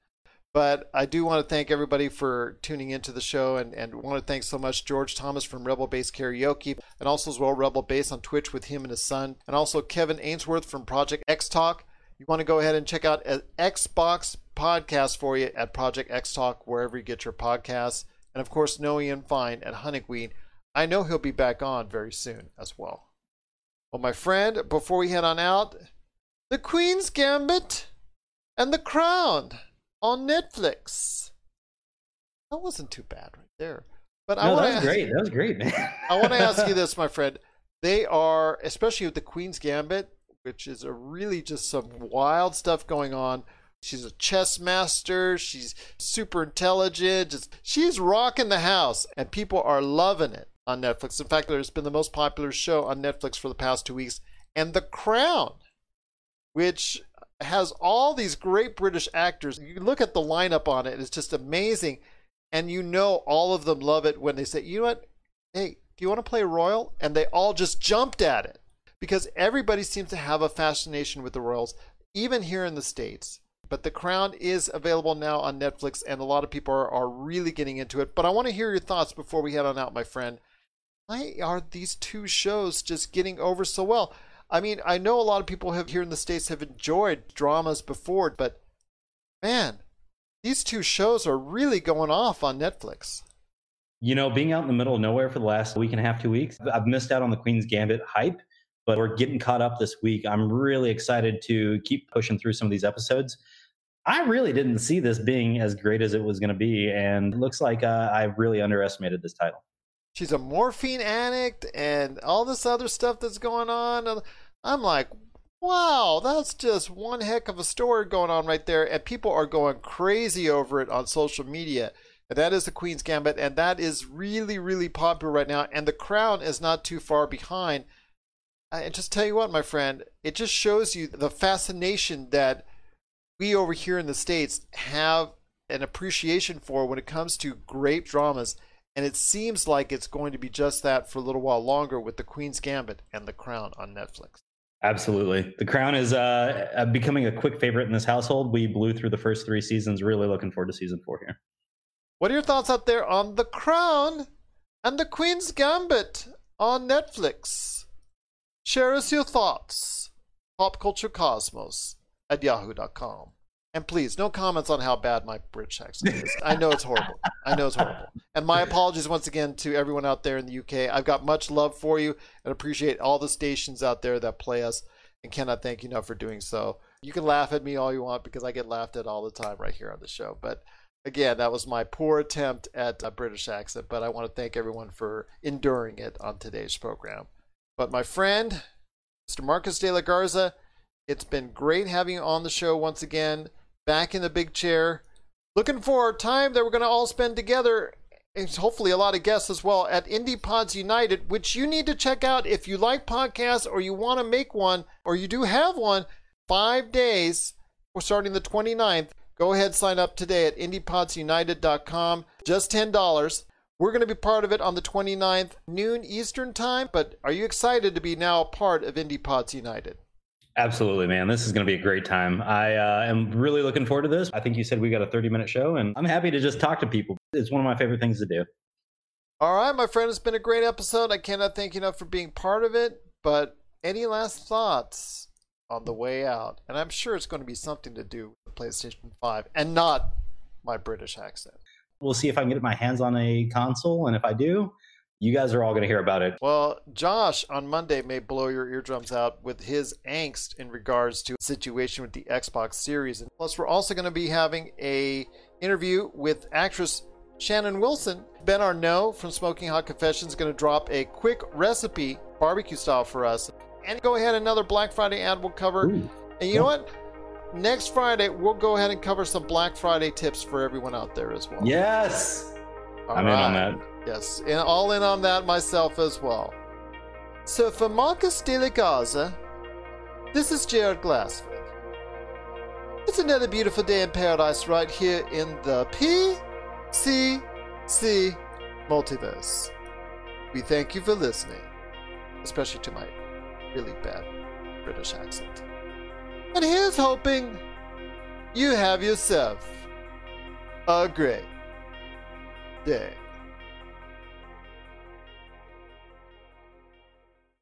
But I do want to thank everybody for tuning into the show and, and want to thank so much George Thomas from Rebel Base Karaoke and also as well Rebel Base on Twitch with him and his son. And also Kevin Ainsworth from Project X Talk. You want to go ahead and check out an Xbox podcast for you at Project X Talk, wherever you get your podcasts. And of course, Noah Ian Fine at Honeyqueen. I know he'll be back on very soon as well. Well, my friend, before we head on out, The Queen's Gambit and The Crown on Netflix. That wasn't too bad right there. But I No, want that was great. That was great, man. I want to ask you this, my friend. They are, especially with the Queen's Gambit, which is a really just some wild stuff going on. She's a chess master. She's super intelligent. Just, she's rocking the house, and people are loving it on Netflix. In fact, there's been the most popular show on Netflix for the past two weeks, and The Crown, which has all these great British actors. You look at the lineup on it; it's just amazing, and you know all of them love it when they say, "You know what? Hey, do you want to play Royal?" And they all just jumped at it because everybody seems to have a fascination with the Royals, even here in the States. But The Crown is available now on Netflix, and a lot of people are, are really getting into it. But I want to hear your thoughts before we head on out, my friend. Why are these two shows just getting over so well? I mean, I know a lot of people have here in the States have enjoyed dramas before, but man, these two shows are really going off on Netflix. You know, being out in the middle of nowhere for the last week and a half, two weeks, I've missed out on the Queen's Gambit hype, but we're getting caught up this week. I'm really excited to keep pushing through some of these episodes. I really didn't see this being as great as it was going to be, and looks like uh, I really underestimated this title. She's a morphine addict and all this other stuff that's going on. I'm like, wow, that's just one heck of a story going on right there. And people are going crazy over it on social media. And that is the Queen's Gambit. And that is really, really popular right now. And The Crown is not too far behind. Uh, and just tell you what, my friend, it just shows you the fascination that we over here in the States have an appreciation for when it comes to great dramas. And it seems like it's going to be just that for a little while longer with The Queen's Gambit and The Crown on Netflix. Absolutely. The Crown is uh, becoming a quick favorite in this household. We blew through the first three seasons. Really looking forward to season four here. What are your thoughts out there on The Crown and The Queen's Gambit on Netflix? Share us your thoughts. PopCultureCosmos at yahoo.com. And please, no comments on how bad my British accent is. I know it's horrible. I know it's horrible. And my apologies once again to everyone out there in the UK. I've got much love for you and appreciate all the stations out there that play us and cannot thank you enough for doing so. You can laugh at me all you want because I get laughed at all the time right here on the show. But again, that was my poor attempt at a British accent, but I want to thank everyone for enduring it on today's program. But my friend, Mr. Marcus de la Garza, it's been great having you on the show once again back in the big chair. Looking for a time that we're going to all spend together, and hopefully a lot of guests as well, at Indie Pods United, which you need to check out if you like podcasts or you want to make one or you do have one. Five days. We're starting the 29th. Go ahead, sign up today at indiepodsunited.com. Just $10. We're going to be part of it on the 29th, noon Eastern time. But are you excited to be now a part of Indie Pods United? Absolutely, man. This is going to be a great time. I uh, am really looking forward to this. I think you said we got a 30 minute show, and I'm happy to just talk to people. It's one of my favorite things to do. All right, my friend, it's been a great episode. I cannot thank you enough for being part of it. But any last thoughts on the way out? And I'm sure it's going to be something to do with PlayStation 5 and not my British accent. We'll see if I can get my hands on a console, and if I do, you guys are all going to hear about it. Well, Josh on Monday may blow your eardrums out with his angst in regards to the situation with the Xbox Series. And plus, we're also going to be having a interview with actress Shannon Wilson. Ben Arnault from Smoking Hot Confessions is going to drop a quick recipe, barbecue style, for us. And go ahead, another Black Friday ad we'll cover. Ooh. And you know what? Next Friday, we'll go ahead and cover some Black Friday tips for everyone out there as well. Yes. All I'm in on that. Yes, and all in on that myself as well. So for Marcus de la Garza, this is Jared Glassford. It's another beautiful day in paradise right here in the PCC multiverse. We thank you for listening, especially to my really bad British accent. And here's hoping you have yourself a great day.